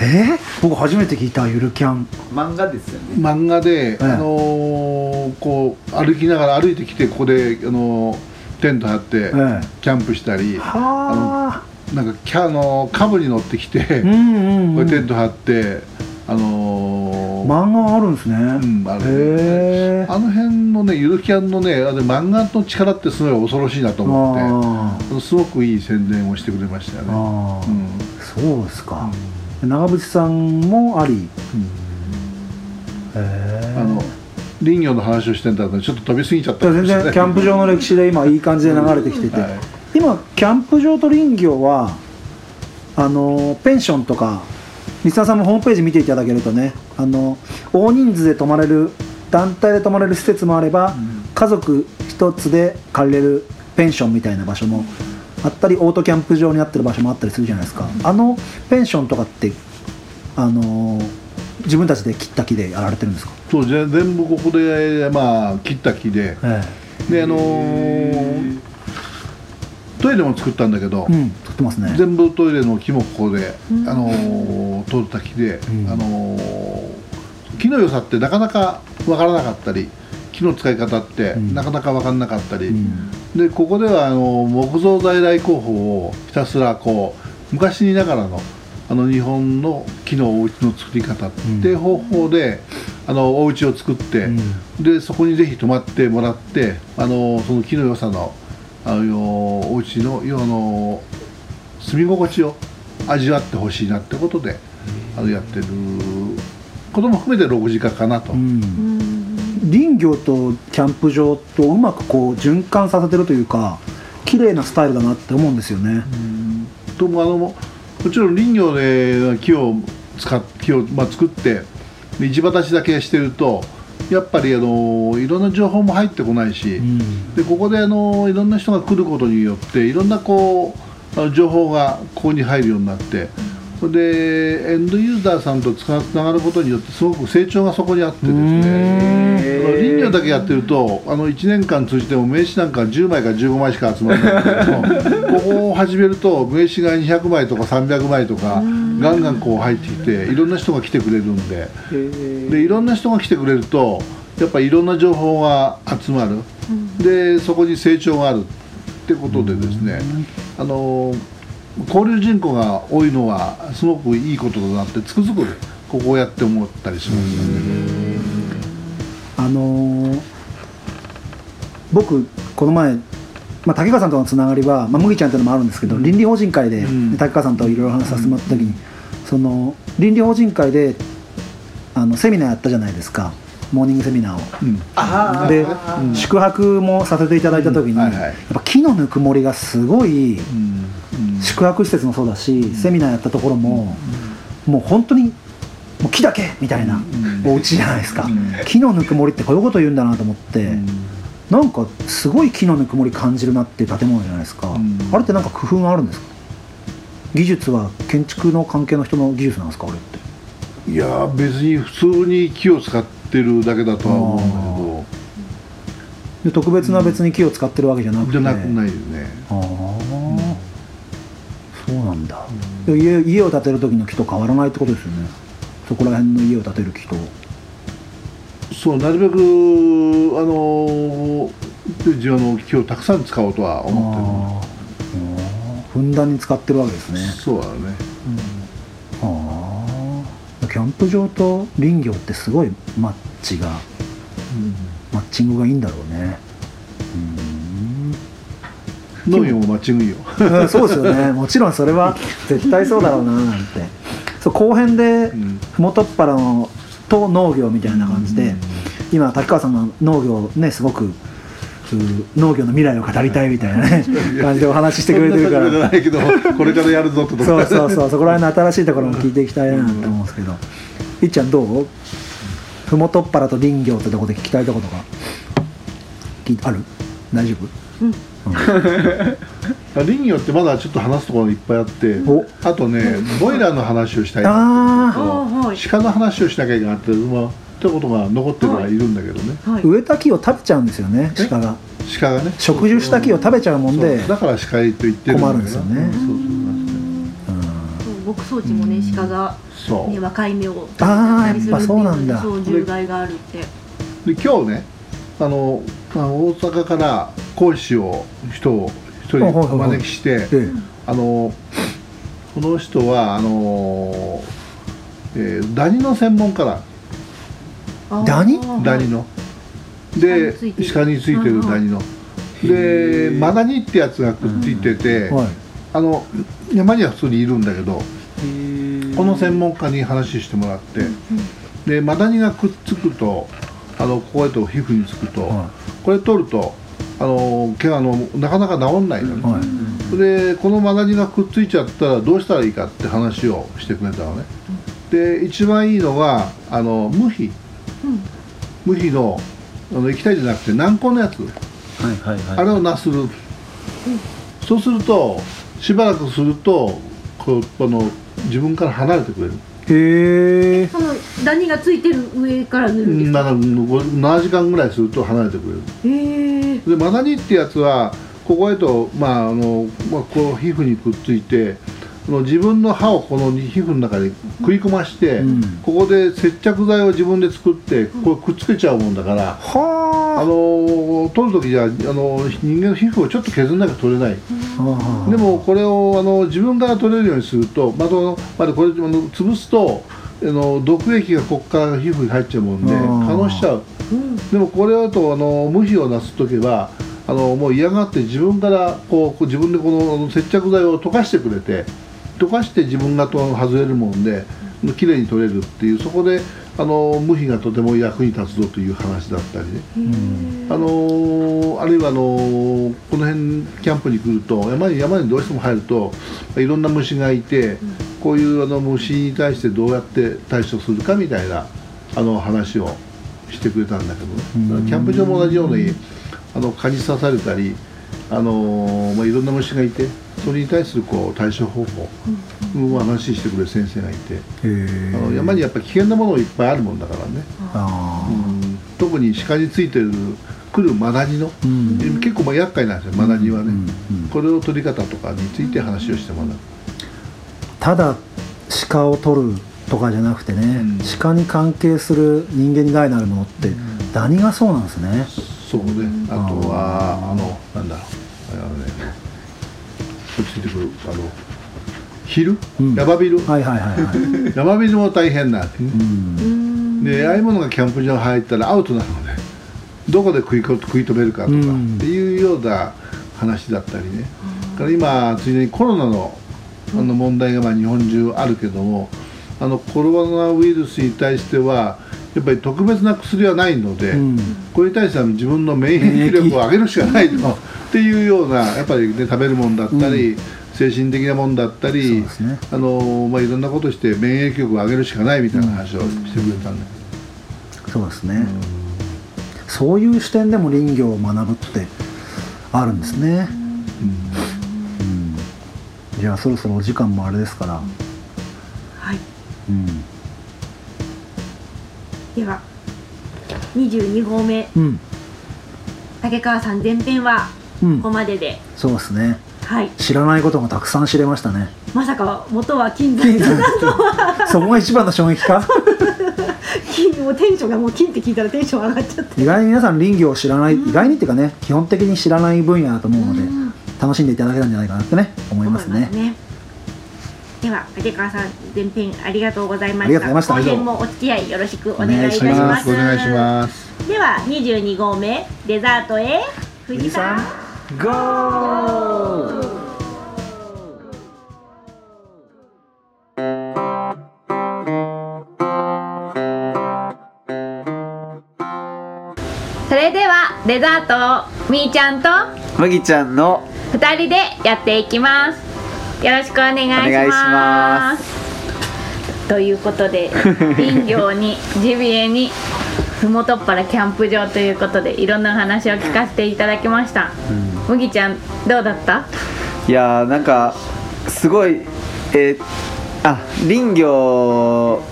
Speaker 2: えー、僕初めて聞いたゆるキャン。
Speaker 1: 漫画ですよね。
Speaker 6: 漫画で、
Speaker 2: ええ。
Speaker 6: あのこう歩きながら歩いてきてここで、あのテント張って、
Speaker 2: え
Speaker 6: キャンプしたり
Speaker 2: えはあ。
Speaker 6: なんかキャあのカブに乗ってきて、
Speaker 2: うんうん、
Speaker 6: こ
Speaker 2: うん、
Speaker 6: れテント張ってあの
Speaker 2: 漫画があるんですね、
Speaker 6: うんある。
Speaker 2: へえ。
Speaker 6: あの辺のねゆるキャンのねあれ漫画の力ってすごい恐ろしいなと思ってすごくいい宣伝をしてくれましたよ
Speaker 2: ー。
Speaker 6: ね。うん。
Speaker 2: そうですか、長渕さんもあり。へえ
Speaker 6: あの林業の話をしてんだとちょっと飛びすぎちゃったかも
Speaker 2: 全然キャンプ場の歴史で今いい感じで流れてきてて、
Speaker 6: はい。
Speaker 2: 今キャンプ場と林業はあのペンションとか三沢さんもホームページ見ていただけるとねあの大人数で泊まれる団体で泊まれる施設もあれば、家族一つで借りれるペンションみたいな場所もあったりオートキャンプ場になってる場所もあったりするじゃないですか、あのペンションとかってあの自分たちで切った木でやられてるんですか、
Speaker 6: そうじゃあ全部ここでまあ切った木で。
Speaker 2: え
Speaker 6: であのートイレも作ったんだけど、
Speaker 2: えうん作ってますね。
Speaker 6: 全部トイレの木もここで、あのー取った木で、
Speaker 2: ん。
Speaker 6: あのー木の良さってなかなかわからなかったり木の使い方って
Speaker 2: ん。
Speaker 6: なかなか分かんなかったり、
Speaker 2: ん。
Speaker 6: でここではあの木造在来工法をひたすらこう昔にながらのあの日本の木のお家の作り方っていう方法で、あのお家を作って、でそこにぜひ泊まってもらってあのその木の良さのあのお家の要はあの住み心地を味わってほしいなってことであのやってることも含めて6時間かなと。
Speaker 2: うん林業とキャンプ場とうまくこう循環させてるというか綺麗なスタイルだなって思うんですよね。
Speaker 6: ともあのもちろん林業で木を使っ木を、まあ、作ってで市場立ちだけしてるとやっぱりあのいろんな情報も入ってこないし、でここであのいろんな人が来ることによっていろんなこう情報がここに入るようになって。それでエンドユーザーさんとつながることによってすごく成長がそこにあってですね。林業だけやってるとあの1年間通じても名刺なんか10枚か15枚しか集まらないんだけどもここを始めると名刺が200枚とか300枚とかガンガンこう入ってきていろんな人が来てくれるんで。でいろんな人が来てくれるとやっぱりいろんな情報が集まる。でそこに成長があるってことでですね。あの交流人口が多いのはすごくいいことだなってつくづくここをやって思ったりしますよね。
Speaker 2: あのー僕この前、まあ、竹川さんとのつながりは、まあ、麦ちゃんというのもあるんですけど、倫理法人会で、
Speaker 6: うん。
Speaker 2: 竹川さんといろいろ話させてもらった時に、その倫理法人会であのセミナーやったじゃないですか。モーニングセミナーを。
Speaker 6: うん。
Speaker 3: あ
Speaker 2: で宿泊もさせていただいた時に、
Speaker 6: うん。はいはい。
Speaker 2: やっぱ木のぬくもりがすごい
Speaker 6: うんうん
Speaker 2: 宿泊施設もそうだし、セミナーやったところも、もう本当にもう木だけみたいなお家じゃないですか、
Speaker 6: うん。
Speaker 2: 木のぬくもりってこういうこと言うんだなと思って、なんかすごい木のぬくもり感じるなっていう建物じゃないですか、
Speaker 6: ん。
Speaker 2: あれってなんか工夫があるんですか？技術は建築の関係の人の技術なんですかあれって？
Speaker 6: いやー別に普通に木を使ってるだけだとは思
Speaker 2: で特別な別に木を使ってるわけじゃなくて、
Speaker 6: うんだけど、じゃなくないよね。
Speaker 2: ああ、そうなんだ、で家家を建てる時の木と変わらないってことですよね。そこら辺の家を建てる木と。
Speaker 6: そうなるべくあのー自分の木をたくさん使おうとは思
Speaker 2: あー。ふんだんに使ってるわけですね。
Speaker 6: ってるそうだね。
Speaker 2: ああキャンプ場と林業ってすごいマッチがマッチングがいいんだろうね。
Speaker 6: 農業もマッチングいいよ。
Speaker 2: うんそうですよね。もちろんそれは 絶対そうだろうななんて。そう後編で
Speaker 6: ん。
Speaker 2: 麓っ腹のと農業みたいな感じで、今滝川さんが農業ねすごくう農業の未来を語りたいみたいなね感じでお話ししてくれてるから。
Speaker 6: これからやるぞって
Speaker 2: そうそうそう。そこら辺の新しいところも聞いていきたいなと思うんですけど。いっちゃんどう？麓っ腹と林業ってとこで聞きたいとことか。ある？大丈夫？
Speaker 6: 林業ってまだちょっと話すところいっぱいあって
Speaker 2: お。
Speaker 6: あとねボイラーの話をしたい。なって
Speaker 2: あ
Speaker 3: あはい。
Speaker 6: 鹿の話をしなきゃいけないって、まあ、ってことが残ってるのはいるんだけどね、
Speaker 3: はい。
Speaker 2: 植えた木を食べちゃうんですよね鹿が。
Speaker 6: 鹿がね。
Speaker 2: 植樹した木を食べちゃうもんで
Speaker 6: だから鹿と言ってる
Speaker 2: 困るんですよね。
Speaker 6: そう
Speaker 5: そう牧草地もね鹿が、
Speaker 6: そうそう。
Speaker 5: ね、若い芽を
Speaker 2: あー
Speaker 5: 食べたりする
Speaker 2: やっぱそうなんだ。
Speaker 5: そう獣害があるって。
Speaker 6: で今日ねあの大阪から講師を人を一人お招きして、
Speaker 2: え
Speaker 6: あのこの人はあの、えーダニの専門家だ
Speaker 2: ダニ？
Speaker 6: ダニの。で
Speaker 5: 鹿についてる。
Speaker 6: 鹿についてるダニの。でマダニってやつがくっついてて、
Speaker 2: えはい。
Speaker 6: あの山には普通にいるんだけどこの専門家に話してもらって、でマダニがくっつくとあのここへと皮膚につくと、
Speaker 2: は
Speaker 6: これ取るとあの毛があのなかなか治んないのね、
Speaker 2: はい。
Speaker 6: でこのマダニがくっついちゃったらどうしたらいいかって話をしてくれたのね、で一番いいのはあの無比、無比のあの液体じゃなくて軟膏のやつ、
Speaker 1: はいはいはい。
Speaker 6: あれをなする、そうするとしばらくするとこうこの自分から離れてくれる
Speaker 2: へえ
Speaker 5: そのダニがついてる上から塗るんですか、
Speaker 6: だから7時間ぐらいすると離れてくれる。
Speaker 5: へえ
Speaker 6: でマダニってやつはここへと、まああのまあ、こう皮膚にくっついてこの自分の歯をこの皮膚の中に食い込まして、
Speaker 2: うん。
Speaker 6: ここで接着剤を自分で作ってこれくっつけちゃうもんだから、あ。
Speaker 2: は
Speaker 6: の取る時じゃあの人間の皮膚をちょっと削らなきゃ取れない、
Speaker 2: あ。
Speaker 6: でもこれをあの自分から取れるようにするとまたまだこれ潰すとあの毒液がここから皮膚に入っちゃうもんで可能しちゃう、でもこれだとあの無比をなすとけばあのもう嫌がって自分からこう自分でこの接着剤を溶かしてくれて溶かして自分がと外れるもんで綺麗に取れるっていうそこであの無比がとても役に立つぞという話だったりね。あのーあるいはあのーこの辺キャンプに来ると山に山にどうしても入るといろんな虫がいて、こういうあの虫に対してどうやって対処するかみたいなあの話をしてくれたんだけどね、キャンプ場も同じようにあの蚊に刺されたり、あのーまあ、いろんな虫がいてそれに対するこう対処方法を話してくれる先生がいて、あの山にやっぱり危険なものがいっぱいあるもんだからね。
Speaker 2: あ
Speaker 6: うん。特に鹿についてる来るマダニの、
Speaker 2: ん。
Speaker 6: 結構まあ厄介なんですよマダニはね、
Speaker 2: うんうん
Speaker 6: これを取り方とかについて話をしてもらう、
Speaker 2: ただ鹿を取るとかじゃなくてね、
Speaker 6: ん。
Speaker 2: 鹿に関係する人間に害のあるものって、ダニがそうなんですね。
Speaker 6: そうね。あとはあのなんだろう。あのねついてくるあのヒル、
Speaker 2: うん。
Speaker 6: ヤマビル、
Speaker 2: はいはいはいはい、
Speaker 6: ヤマビルも大変なんで,、
Speaker 2: うん、
Speaker 6: でああいうものがキャンプ場に入ったらアウトなのでどこで食いこ食い止めるかとか、
Speaker 2: うん。
Speaker 6: っていうような話だったりね、だから今ついでにコロナのあの問題がまあ日本中あるけどもあのコロナウイルスに対してはやっぱり特別な薬はないので、
Speaker 2: うん。
Speaker 6: これに対しては自分の免疫力を上げるしかないと。っていうようなやっぱり、ね、食べるもんだったり、精神的なもんだったり、
Speaker 2: ね。
Speaker 6: あのまあ、いろんなことして免疫力を上げるしかないみたいな話をしてくれたんで、
Speaker 2: そうですね、そういう視点でも林業を学ぶってあるんですね、うん。じゃあそろそろお時間もあれですから、
Speaker 5: はい。
Speaker 2: うん
Speaker 5: では22号目。
Speaker 2: うん。
Speaker 5: 竹川さん前編は
Speaker 2: うん。
Speaker 5: ここまでで、
Speaker 2: そうですね。
Speaker 5: はい。
Speaker 2: 知らないことがたくさん知れましたね。
Speaker 5: まさか元は金だった
Speaker 2: そこが一番の衝撃か？
Speaker 5: 金もうテンションがもう金って聞いたらテンション上がっちゃって。
Speaker 2: 意外に皆さん林業を知らない、意外にっていうかね基本的に知らない分野だと思うので、
Speaker 5: うん。
Speaker 2: 楽しんでいただけたんじゃないかなってね。思いますね
Speaker 5: では竹川さん前編ありがとうございました。
Speaker 2: ありがとうございました。
Speaker 5: 後編もお付き合いよろしくお願いいたし
Speaker 2: お願いし
Speaker 5: ま
Speaker 2: ます。
Speaker 6: お願いします。
Speaker 5: では22号目デザートへ。富士山
Speaker 1: ゴー。
Speaker 5: それではデザートをみーちゃんと
Speaker 1: 麦ちゃんの
Speaker 5: 2人でやっていきますよろしくお願いします。ということで 林業にジビエにふもとっぱらキャンプ場ということでいろんなお話を聞かせていただきました、麦ちゃんどうだった？
Speaker 1: いやーなんかすごいえーあ林業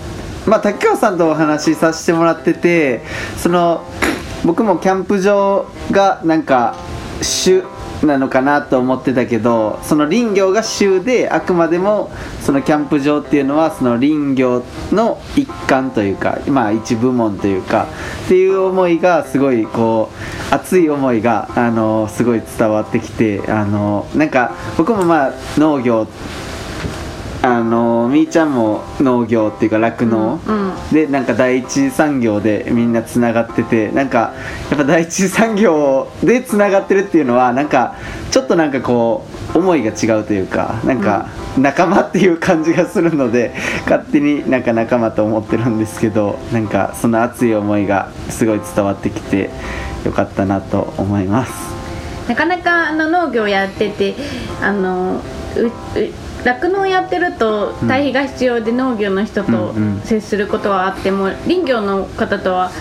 Speaker 1: まあ竹川さんとお話しさせてもらっててその僕もキャンプ場がなんか主なのかなと思ってたけどその林業が州であくまでもそのキャンプ場っていうのはその林業の一環というかまあ一部門というかっていう思いがすごいこう熱い思いがあのすごい伝わってきてあのなんか僕もまあ農業あのみーちゃんも農業っていうか酪農、
Speaker 5: うん
Speaker 1: でなんか第一産業でみんなつながっててなんかやっぱ第一産業でつながってるっていうのはなんかちょっとなんかこう思いが違うというかなんか仲間っていう感じがするので勝手になんか仲間と思ってるんですけどなんかその熱い思いがすごい伝わってきてよかったなと思います。
Speaker 5: なかなかあの農業やっててあのうう酪農やってると対比が必要で農業の人と
Speaker 1: うんうん。
Speaker 5: 接することはあっても林業の方とは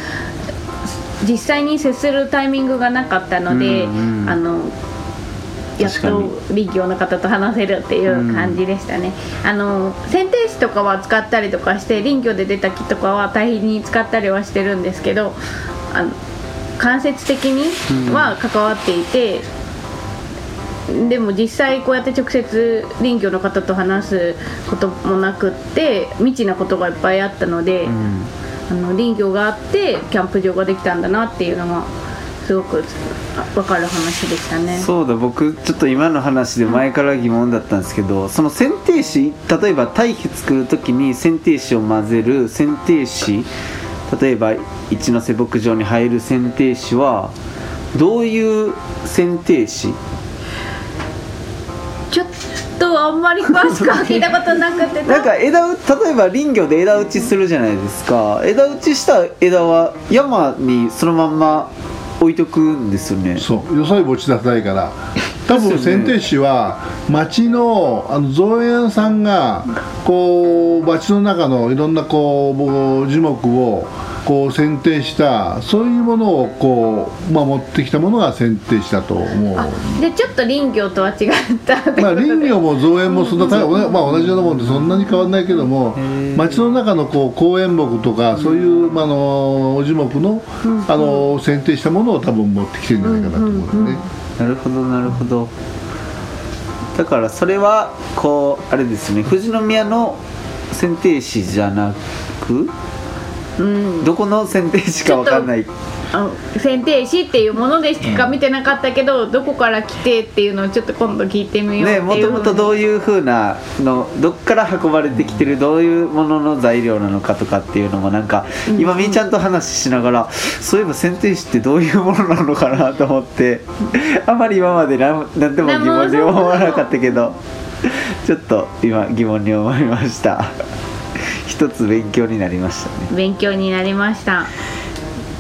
Speaker 5: 実際に接するタイミングがなかったので、
Speaker 1: うんうん
Speaker 5: あのやっと
Speaker 1: に
Speaker 5: 林業の方と話せるっていう感じでしたね、あの剪定士とかは使ったりとかして林業で出た木とかは対比に使ったりはしてるんですけどあの間接的には関わっていて、でも実際こうやって直接林業の方と話すこともなくって未知なことがいっぱいあったので、
Speaker 1: うん
Speaker 5: あの林業があってキャンプ場ができたんだなっていうのがすごくあ分かる話でしたね。
Speaker 1: そうだ僕ちょっと今の話で前から疑問だったんですけどその剪定紙例えば堆肥作る時に剪定紙を混ぜる剪定紙例えば一ノ瀬牧場に入る剪定紙はどういう剪定紙
Speaker 5: とあんまり詳しくは聞いたことなくて。
Speaker 1: なんか枝う例えば林業で枝打ちするじゃないですか。枝打ちした枝は山にそのまんま置いとくんですよね。
Speaker 6: そう。よそいぼち出さないから。多分剪定士は町のあの造園さんがこう町の中のいろんなこう樹木をこう剪定したそういうものをこう、まあ、持ってきたものが剪定したと思う。
Speaker 5: あでちょっと林業とは違った
Speaker 6: まあ、林業も造園もそんな大変、まあ、同じようなもんでそんなに変わらないけども
Speaker 1: ー
Speaker 6: 町の中のこう公園木とかそういう、まあ、あの樹木のあの剪定したものを多分持ってきてるんじゃないかなと思うんだよね。
Speaker 1: なるほどなるほど。だからそれはこうあれですね富士宮の剪定士じゃなく
Speaker 5: うん。
Speaker 1: どこの剪定士かわかんない。
Speaker 5: あの剪定士っていうものでしか見てなかったけど、どこから来てっていうのをちょっと今度聞いてみよう
Speaker 1: ねもともとどういうふうなのどっから運ばれてきてるどういうものの材料なのかとかっていうのもなんか今みーちゃんと話しながらそういえば剪定士ってどういうものなのかなと思ってあまり今まで何何でも疑問に思わなかったけどちょっと今疑問に思いました一一つ勉強になりましたね。
Speaker 5: 勉強になりました。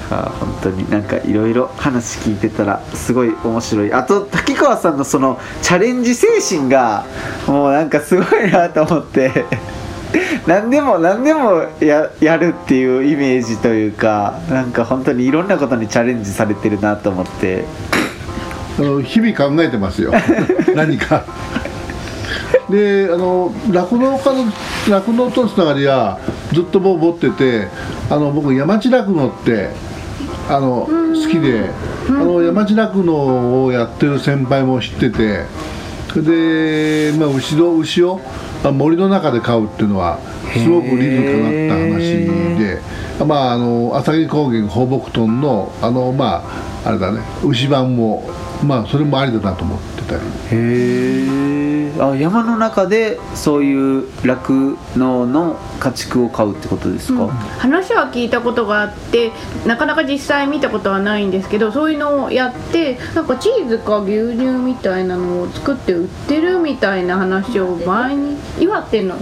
Speaker 1: あー本当になんかいろいろ話聞いてたらすごい面白い。あと滝川さんのそのチャレンジ精神がもうなんかすごいなと思って。何でも何でもややるっていうイメージというかなんか本当にいろんなことにチャレンジされてるなと思って。
Speaker 6: 日々考えてますよ。何か であの酪農家の酪農とのつながりはずっともう持っててあの僕山地酪農ってあの好きであの山地酪農をやってる先輩も知っててで、まあ、牛の牛をまあ森の中で飼うっていうのはすごく理にかなった話で、まあ、あの朝霧高原放牧豚のあのまああれだね牛版もまあそれもありだなと思ってたり
Speaker 1: あ山の中でそういう酪農の家畜を買うってことですか、
Speaker 5: 話は聞いたことがあってなかなか実際見たことはないんですけどそういうのをやってなんかチーズか牛乳みたいなのを作って売ってるみたいな話を前に岩手の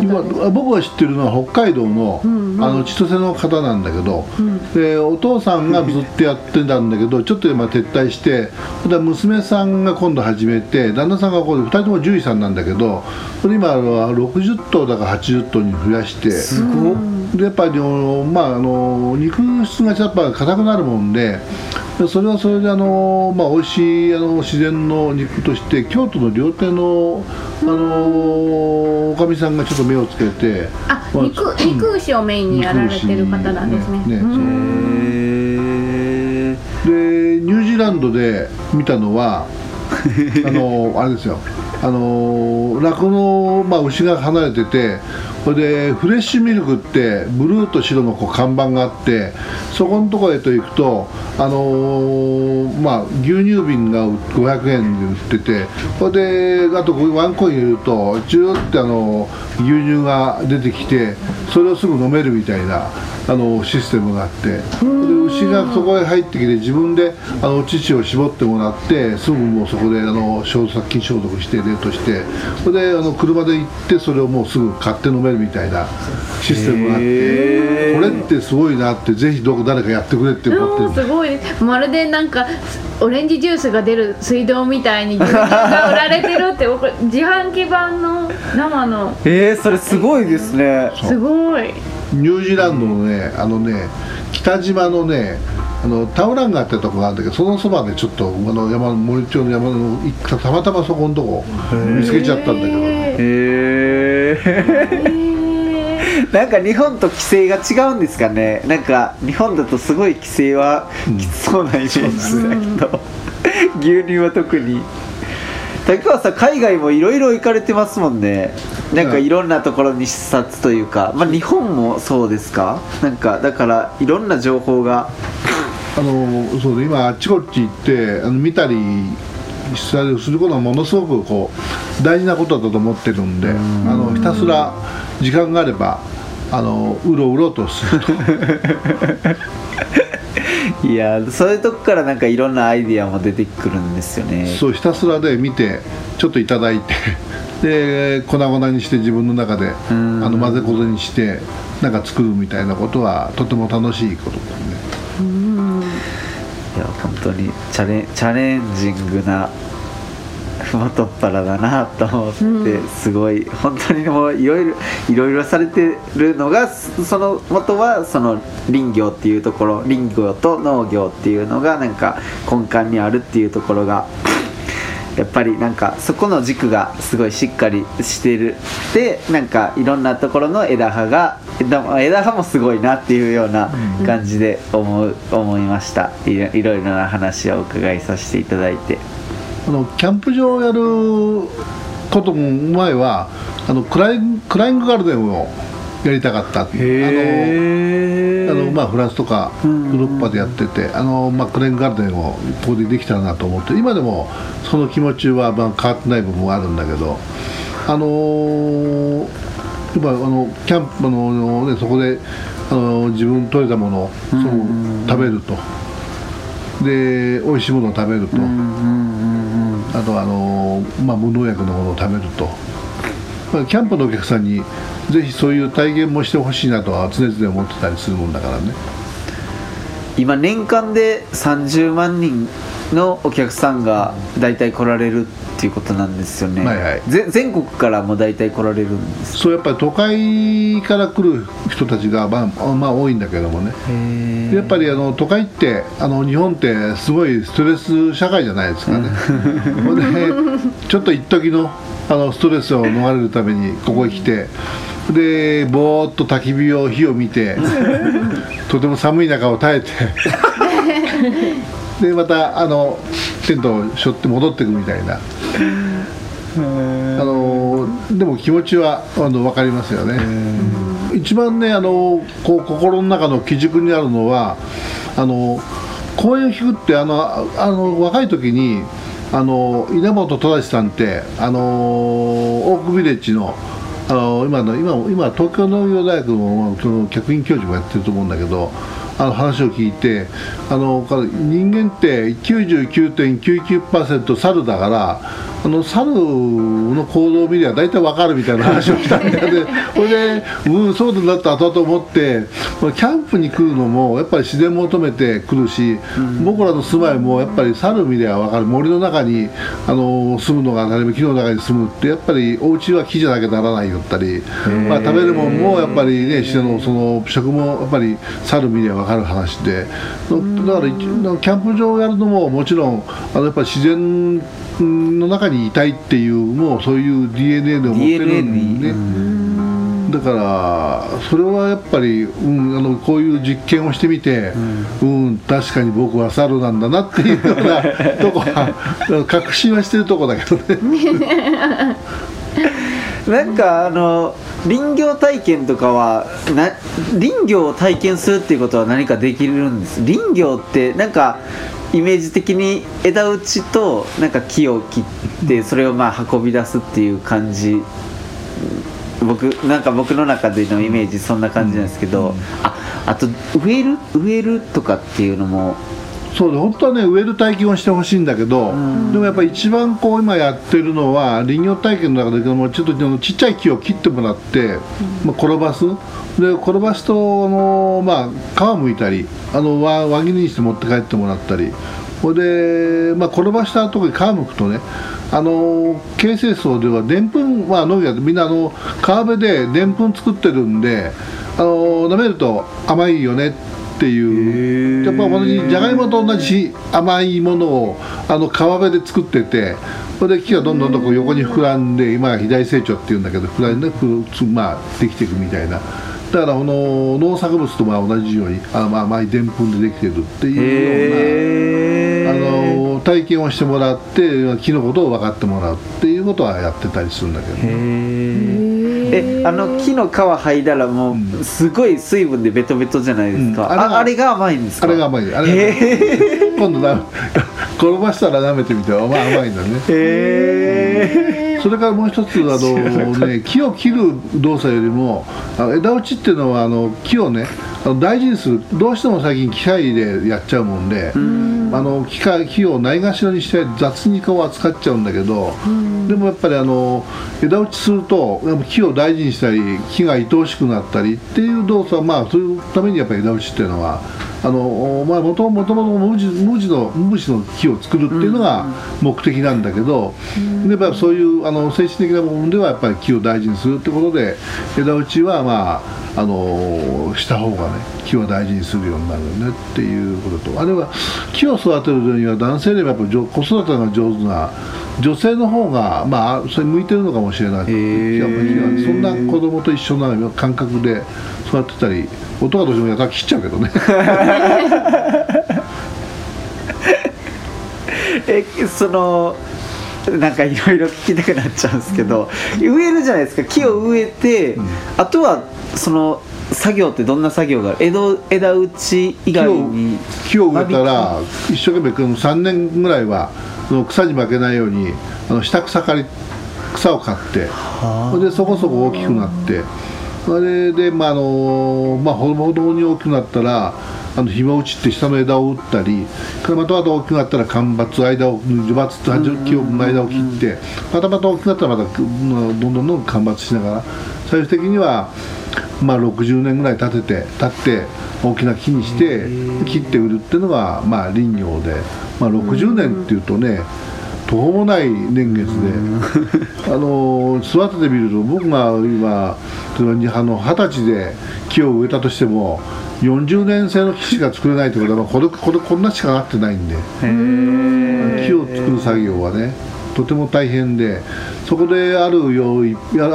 Speaker 6: 今僕が知ってるのは北海道の,、あの千歳の方なんだけど、
Speaker 5: ん。
Speaker 6: でお父さんがずっとやってたんだけどちょっと今撤退して娘さんが今度始めて旦那さんが今度2人とも獣医さんなんだけどそれ今は60頭だから80頭に増やして
Speaker 1: すごっ。
Speaker 6: でやっぱりまああの肉質がやっぱ硬くなるもんででそれはそれであの、まあ、美味しいあの自然の肉として京都の料亭のあのおかみさんがちょっと目をつけて
Speaker 5: あ
Speaker 6: まあ
Speaker 5: 肉肉牛をメインにやられてる方なんですね。
Speaker 6: ね。ねでニュージーランドで見たのは あのあれですよ。あの酪農、まあ、牛が離れててこれでフレッシュミルクってブルーと白のこう看板があってそこのところへと行くと、あのまあ、牛乳瓶が500円で売っててこれであとワンコイン入れるとチューってあの牛乳が出てきてそれをすぐ飲めるみたいなあのシステムがあってで牛がそこへ入ってきて自分であの乳を絞ってもらってすぐもうそこであの消殺菌消毒して冷凍してそれであの車で行ってそれをもうすぐ買って飲めるみたいなシステムがあってこれってすごいなってぜひどこ誰かやってくれって思って。る
Speaker 5: うんすごいですまるでなんかオレンジジュースが出る水道みたいに牛乳が売られてるって僕自販機版の生の。
Speaker 1: えー、それすごいですね。
Speaker 5: すごい
Speaker 6: ニュージーランドのねあのね北島のねあのタウランガってとこがあるんだけどそのそばでちょっとあの山の森町の山の行ったたまたまそこのとこ見つけちゃったんだけど。ね
Speaker 1: へえ なんか日本と規制が違うんですかね。なんか日本だとすごい規制はきつそうなイメージだけど、牛乳は特に竹川さん海外もいろいろ行かれてますもんね。なんかいろんなところに視察というか、まあ、日本もそうですか？なんかだからいろんな情報が。
Speaker 6: あのそうで今あっちこっち行ってあの見たりしたりすることはものすごくこう大事なことだと思ってるんであのひたすら時間があればあのうろうろとすると
Speaker 1: いやそういうとこからなんかいろんなアイディアも出てくるんですよね。
Speaker 6: そうひたすらで見てちょっといただいて で粉々にして自分の中であ
Speaker 1: ん。
Speaker 6: の混ぜこぜにしてなんか作るみたいなことはとても楽しいことですね。
Speaker 1: いや本当にチャレチャレンジングなふもとっぱらだなと思って、すごい本当にもういろいろいろいろされてるのがその元はその林業っていうところ林業と農業っていうのがなんか根幹にあるっていうところがやっぱりなんかそこの軸がすごいしっかりしてるでなんかいろんなところの枝葉が枝葉もすごいなっていうような感じで思う、思いましたいろいろいろな話をお伺いさせていただいて
Speaker 6: あのキャンプ場をやることも前はあのクラインクライングガルデンをやりたかった。あの
Speaker 1: へ
Speaker 6: あのまあ、フランスとかヨーロッパでやっててあの、まあ、クレーンガルデンをここでできたらなと思って今でもその気持ちは、まあ、変わってない部分もあるんだけどあのーやっぱあのキャンプあの、ね、そこであの自分取れたものを食べると。で美味しいものを食べると、あとあの、まあ、無農薬のものを食べると。まあキャンプのお客さんにぜひそういう体験もしてほしいなとは常々思ってたりするもんだからね
Speaker 1: 今年間で30万人のお客さんが大体来られるっていうことなんですよね、
Speaker 6: はいはい。
Speaker 1: ぜ全国からも大体来られるんです。
Speaker 6: そうやっぱり都会から来る人たちがまあまあ多いんだけどもね。やっぱりあの都会ってあの日本ってすごいストレス社会じゃないですかね。ほんでちょっと一時のあのストレスを逃れるためにここへ来てでぼーっと焚き火を火を見て とても寒い中を耐えて でまたあのテントを背負って戻ってくみたいな。あのでも気持ちはあの分かりますよね。一番ねあのこう心の中の基軸にあるのはあの公演を弾くってあのああの若い時にあの稲本忠さんってあのオークビレッジのあの今の今今東京農業大学のその客員教授がやってると思うんだけどあの話を聞いてあの人間って99.99%猿だからあの猿の行動を見りゃ大体わかるみたいな話をしたんだよね。それでうんそうだなって後々思ってまあキャンプに来るのもやっぱり自然求めて来るし、僕らの住まいもやっぱり猿見りゃわかる。森の中にあの住むのが当たり前木の中に住むってやっぱりお家は木じゃなきゃならないよったり、まあ、食べるもんもやっぱりね自然のその食もやっぱり猿見りゃわかる話で。だから一キャンプ場をやるのももちろんあのやっぱり自然の中にいたいっていうもうそういう DNA で持ってるん。で、だからそれはやっぱり、うん、あのこういう実験をしてみて、うん確かに僕は猿なんだなっていうような とこは確信はしてるとこだけどね。
Speaker 1: なんかあの林業体験とかはな林業を体験するっていうことは何かできるんです？林業ってなんかイメージ的に枝打ちとなんか木を切ってそれをまあ運び出すっていう感じ。僕なんか僕の中でのイメージそんな感じなんですけど、ああと植える植えるとかっていうのも
Speaker 6: そうで本当はね植える体験をしてほしいんだけど、でもやっぱり一番こう今やってるのは林業体験の中でもちょっとちっちゃい木を切ってもらって、まあ、転ばす。で転ばすとあの、まあ、皮むいたりあの輪輪切りにして持って帰ってもらったり。これで、まあ、転ばした後に皮むくとねあの形成層ではでんぷん、まあ、農業みんなあの川辺ででんぷん作ってるんであの舐めると甘いよねっていう。やっぱ同じじゃがいもと同じ甘いものをあの川辺で作っててそれで木がどんどんどんこう横に膨らんで今は肥大成長っていうんだけど膨らんでふつまあできていくみたいな。だからこの農作物とまあ同じようにあまあ甘いでんぷんでできてるっていうようなあの体験をしてもらって木のことを分かってもらうっていうことはやってたりするんだけど、
Speaker 1: えあの木の皮剥いだらもうすごい水分でベトベトじゃないですか、
Speaker 6: うん。あれが
Speaker 1: ああれが甘いんですか？
Speaker 6: あれが甘い。あれが今度な 転ばしたら舐めてみてまあ甘いんだね。
Speaker 1: へ
Speaker 6: それからもう一つあの、ね、木を切る動作よりもあの枝打ちっていうのはあの木をね大事にする。どうしても最近機械でやっちゃうもんであの機械木をないがしろにして雑にこう扱っちゃうんだけどでもやっぱりあの枝打ちするとやっぱ木を大事にしたり木が愛おしくなったりっていう動作はまあそういうためにやっぱり枝打ちっていうのはあのまあもともと無地無地の無地の木を作るっていうのが目的なんだけど、やっぱりそういうあの精神的な部分ではやっぱり木を大事にするってことで枝打ちはまああのした方がね木を大事にするようになるよねっていうことと。あるいは木を育てるには男性でもやっぱり子育てが上手な女性の方がまあそれ向いてるのかもしれないやっぱり木はそんな子供と一緒な感覚で育てたり音がどうしてもやたら切っちゃうけどね。
Speaker 1: えそのなんかいろいろ聞きたくなっちゃうんですけど、植えるじゃないですか。木を植えて、あとはその作業ってどんな作業がある枝枝打ち以外に
Speaker 6: 木を植えたら一生懸命この3年ぐらいはその草に負けないようにあの下草刈り草を刈ってそれでそこそこ大きくなってそれでまああのまあほどほどに大きくなったらあの紐打ちって下の枝を打ったりまたまた大きくなったら間伐間を樹伐って木の間を切ってまたまた大きくなったらまたどんどんどんどん間伐しながら最終的にはまあ60年ぐらい経てて経って大きな木にして切って売るっていうのがまあ林業で、まあ、60年っていうとね途方もない年月で、あの育ててみると僕が今あの二十歳で木を植えたとしても40年生の木しか作れないってことは、まあ、これこれこんなしかなってないんで。木を作る作業はねとても大変でそこであるよ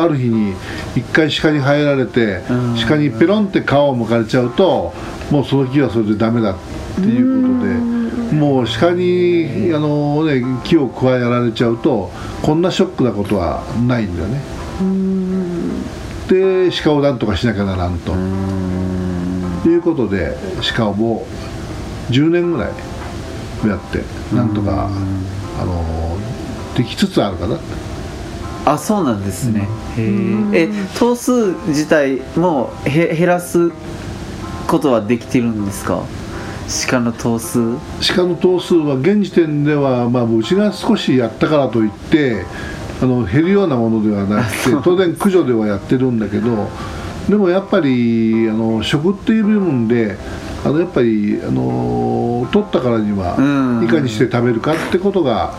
Speaker 6: ある日に一回鹿に入られて鹿にペロンって皮をむかれちゃうともうその木はそれでダメだっていうことで。もう鹿にあの、ね、木を加えられちゃうとこんなショックなことはないんだよねで鹿をなんとかしなきゃならんと。ということで鹿をもう10年ぐらいやってなんとかあのできつつあるかな。
Speaker 1: あそうなんですね、うん、え頭数自体もへ減らすことはできてるんですか？鹿の頭数。
Speaker 6: 鹿の頭数は現時点では、まあ、うちが少しやったからといってあの減るようなものではなくて当然駆除ではやってるんだけどでもやっぱりあの食っていう部分であのやっぱりあの取ったからにはいかにして食べるかってことが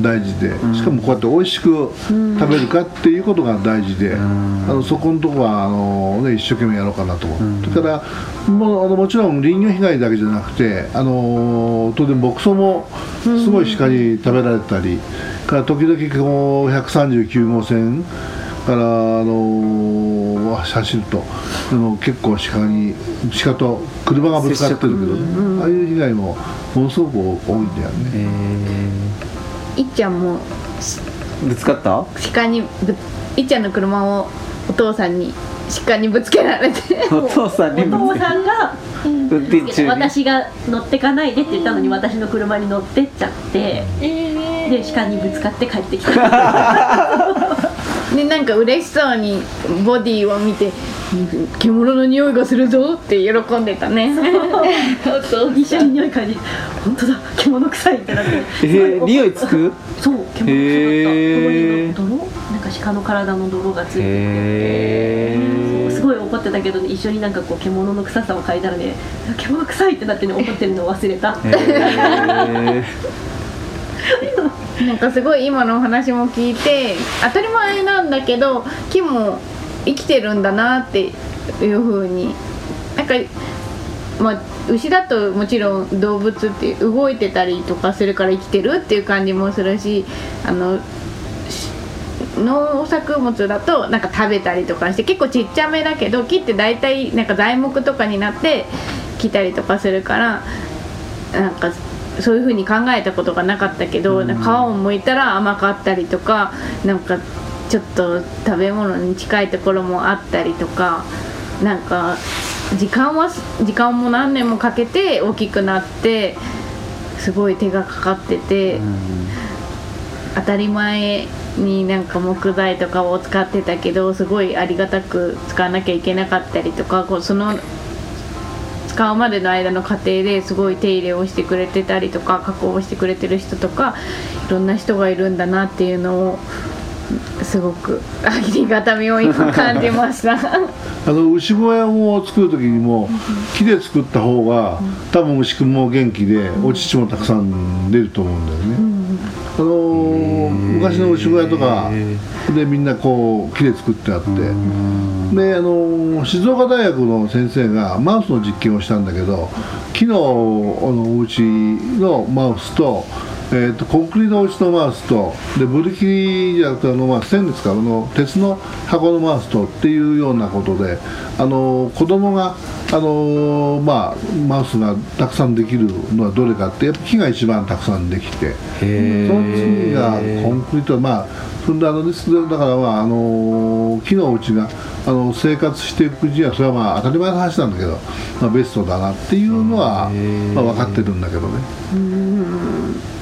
Speaker 6: 大事でしかもこうやって美味しく食べるかっていうことが大事で、あのそこのとこはあの、ね、一生懸命やろうかなと思う、それからもあのもちろん林業被害だけじゃなくてあの当然牧草もすごい鹿に食べられたり、から時々こう139号線からあの走るとあの結構鹿に鹿と車がぶつかってるけど、ね、ああいう被害もものすごく多いんだよね。
Speaker 5: いっちゃんも
Speaker 1: ぶつかった
Speaker 5: 鹿にぶいっちゃんの車をお父さんに鹿にぶつけられて。
Speaker 1: お父さんに
Speaker 4: お父さんが運転中に私が乗ってかないでって言ったのに私の車に乗ってっちゃって、えー、で鹿にぶつかって帰ってきた。
Speaker 5: でなんか嬉しそうにボディを見て獣の匂いがするぞって喜んでたね。
Speaker 4: そう 一緒に匂い嗅いで本当だ獣臭いってなって。
Speaker 1: えー、匂いつく？
Speaker 4: そう獣臭かった、えー、泥なんか鹿の体の泥がついてて、えー、すごい怒ってたけど、ね、一緒になんかこう獣の臭さを嗅いだらね獣臭いってなってね怒ってるのを忘れた、え
Speaker 5: ー、なんかすごい今のお話も聞いて当たり前なんだけど木も生きてるんだなっていうふうになんかまあ牛だともちろん動物って動いてたりとかするから生きてるっていう感じもするしあの農作物だとなんか食べたりとかして結構ちっちゃめだけど木って大体なんか材木とかになって来たりとかするからなんかそういうふうに考えたことがなかったけど、皮を剥いたら甘かったりとかなんかちょっと食べ物に近いところもあったりとかなんか時間は時間も何年もかけて大きくなってすごい手がかかってて、当たり前になんか木材とかを使ってたけどすごいありがたく使わなきゃいけなかったりとかこうその使うまでの間の過程ですごい手入れをしてくれてたりとか加工をしてくれてる人とかいろんな人がいるんだなっていうのをすごくありがたみを今感じました。
Speaker 6: あの牛小屋を作る時にも木で作った方が多分牛くんも元気でお乳もたくさん出ると思うんだよね、あの昔の牛小屋とかでみんなこう木で作ってあって。であの静岡大学の先生がマウスの実験をしたんだけど木のあのお家のマウスとえーと、コンクリのうちのマウスとでブリキリじゃなくてあの、まあ、ステンレスかの鉄の箱のマウスとっていうようなことであの子供があのまあ、マウスがたくさんできるのはどれかってやっぱ木が一番たくさんできてその次がコンクリートまあそんであのですだからまああの木のお家があの生活していくにはそれはまあ当たり前の話なんだけど、まあ、ベストだなっていうのは、まあ、分かってるんだけどね。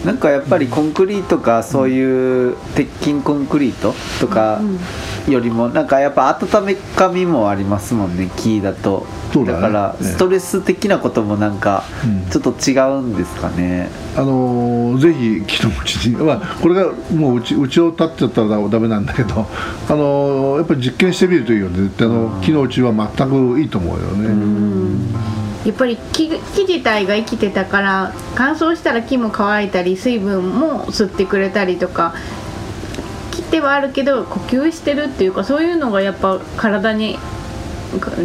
Speaker 1: なんかやっぱりコンクリートかそういう鉄筋コンクリートとかよりもなんかやっぱ温めかみもありますもんね木だと。
Speaker 6: だね。
Speaker 1: から
Speaker 6: ね
Speaker 1: ストレス的なこともなんか
Speaker 6: うん。
Speaker 1: ちょっと違うんですかね。
Speaker 6: あのーぜひ木のうちに、まあ、これがもううちうちを建っちゃったらダメなんだけど、あのーやっぱり実験してみるといいよね絶対あの木のうちは全くいいと思うよね、
Speaker 5: やっぱり木木自体が生きてたから乾燥したら木も乾いたり水分も吸ってくれたりとか木ではあるけど呼吸してるっていうかそういうのがやっぱ体に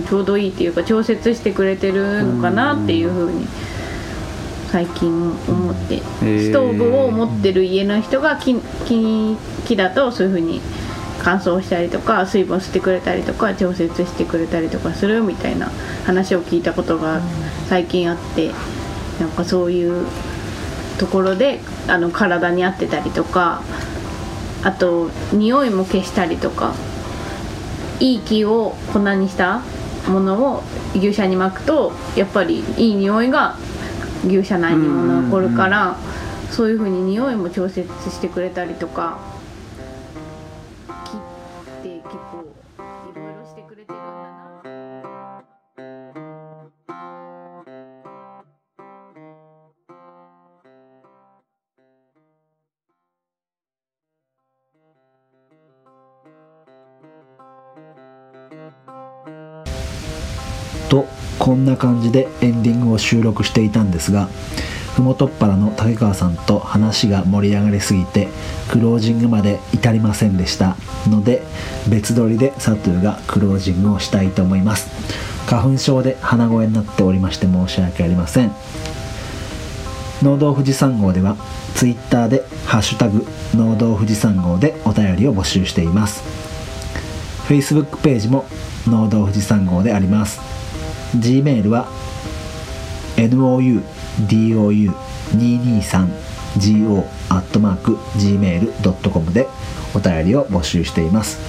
Speaker 5: ちょうどいいっていうか調節してくれてるのかなっていうふうに最近思って。
Speaker 1: ー。
Speaker 5: ストーブを持ってる家の人が木木木だとそういうふうに乾燥したりとか水分を吸ってくれたりとか調節してくれたりとかするみたいな話を聞いたことが最近あってなんかそういうところであの体に合ってたりとかあと匂いも消したりとかいい木を粉にしたものを牛舎に巻くとやっぱりいい匂いが牛舎内にも残るからそういうふうに匂いも調節してくれたりとか
Speaker 2: こんな感じでエンディングを収録していたんですがふもとっぱらの竹川さんと話が盛り上がりすぎてクロージングまで至りませんでした。ので別撮りでサトゥがクロージングをしたいと思います。花粉症で鼻声になっておりまして申し訳ありません。農道富士山号ではツイッターで「ハッシュタグ農道富士山号」でお便りを募集しています。Facebook ページも農道富士山号であります。Gmail は noudou223go.gmail.com でお便りを募集しています。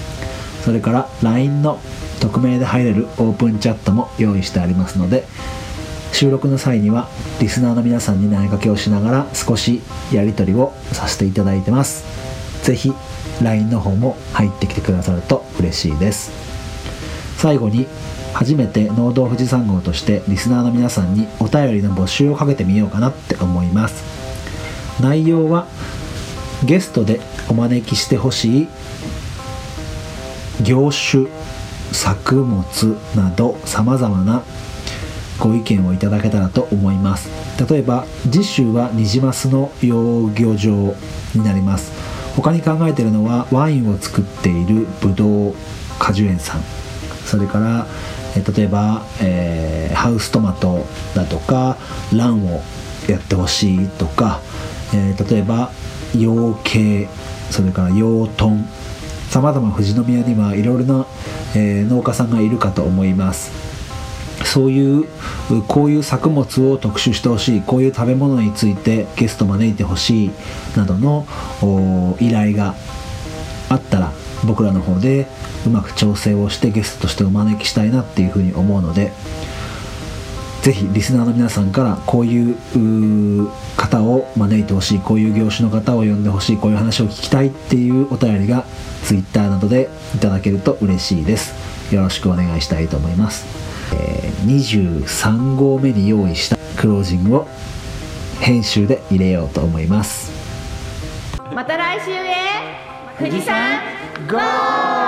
Speaker 2: それから LINE の匿名で入れるオープンチャットも用意してありますので収録の際にはリスナーの皆さんに投げかけをしながら少しやり取りをさせていただいてます。ぜひ LINE の方も入ってきてくださると嬉しいです。最後に初めて農道富士山号としてリスナーの皆さんにお便りの募集をかけてみようかなって思います。内容はゲストでお招きしてほしい業種作物などさまざまなご意見をいただけたらと思います。例えば次週はニジマスの養魚場になります。他に考えてるのはワインを作っているブドウ果樹園さん。それからえ例えば、えーハウストマトだとかランをやってほしいとか、えー例えば養鶏それから養豚さまざま富士宮にはいろいろな、えー農家さんがいるかと思います。そういうこういう作物を特集してほしいこういう食べ物についてゲスト招いてほしいなどの依頼があったら僕らの方でうまく調整をしてゲストとしてお招きしたいなっていうふうに思うのでぜひリスナーの皆さんからこういう方を招いてほしいこういう業種の方を呼んでほしいこういう話を聞きたいっていうお便りが Twitter などでいただけると嬉しいです。よろしくお願いしたいと思います、えー23号目に用意したクロージングを編集で入れようと思います。
Speaker 5: また来週へ富士山ゴー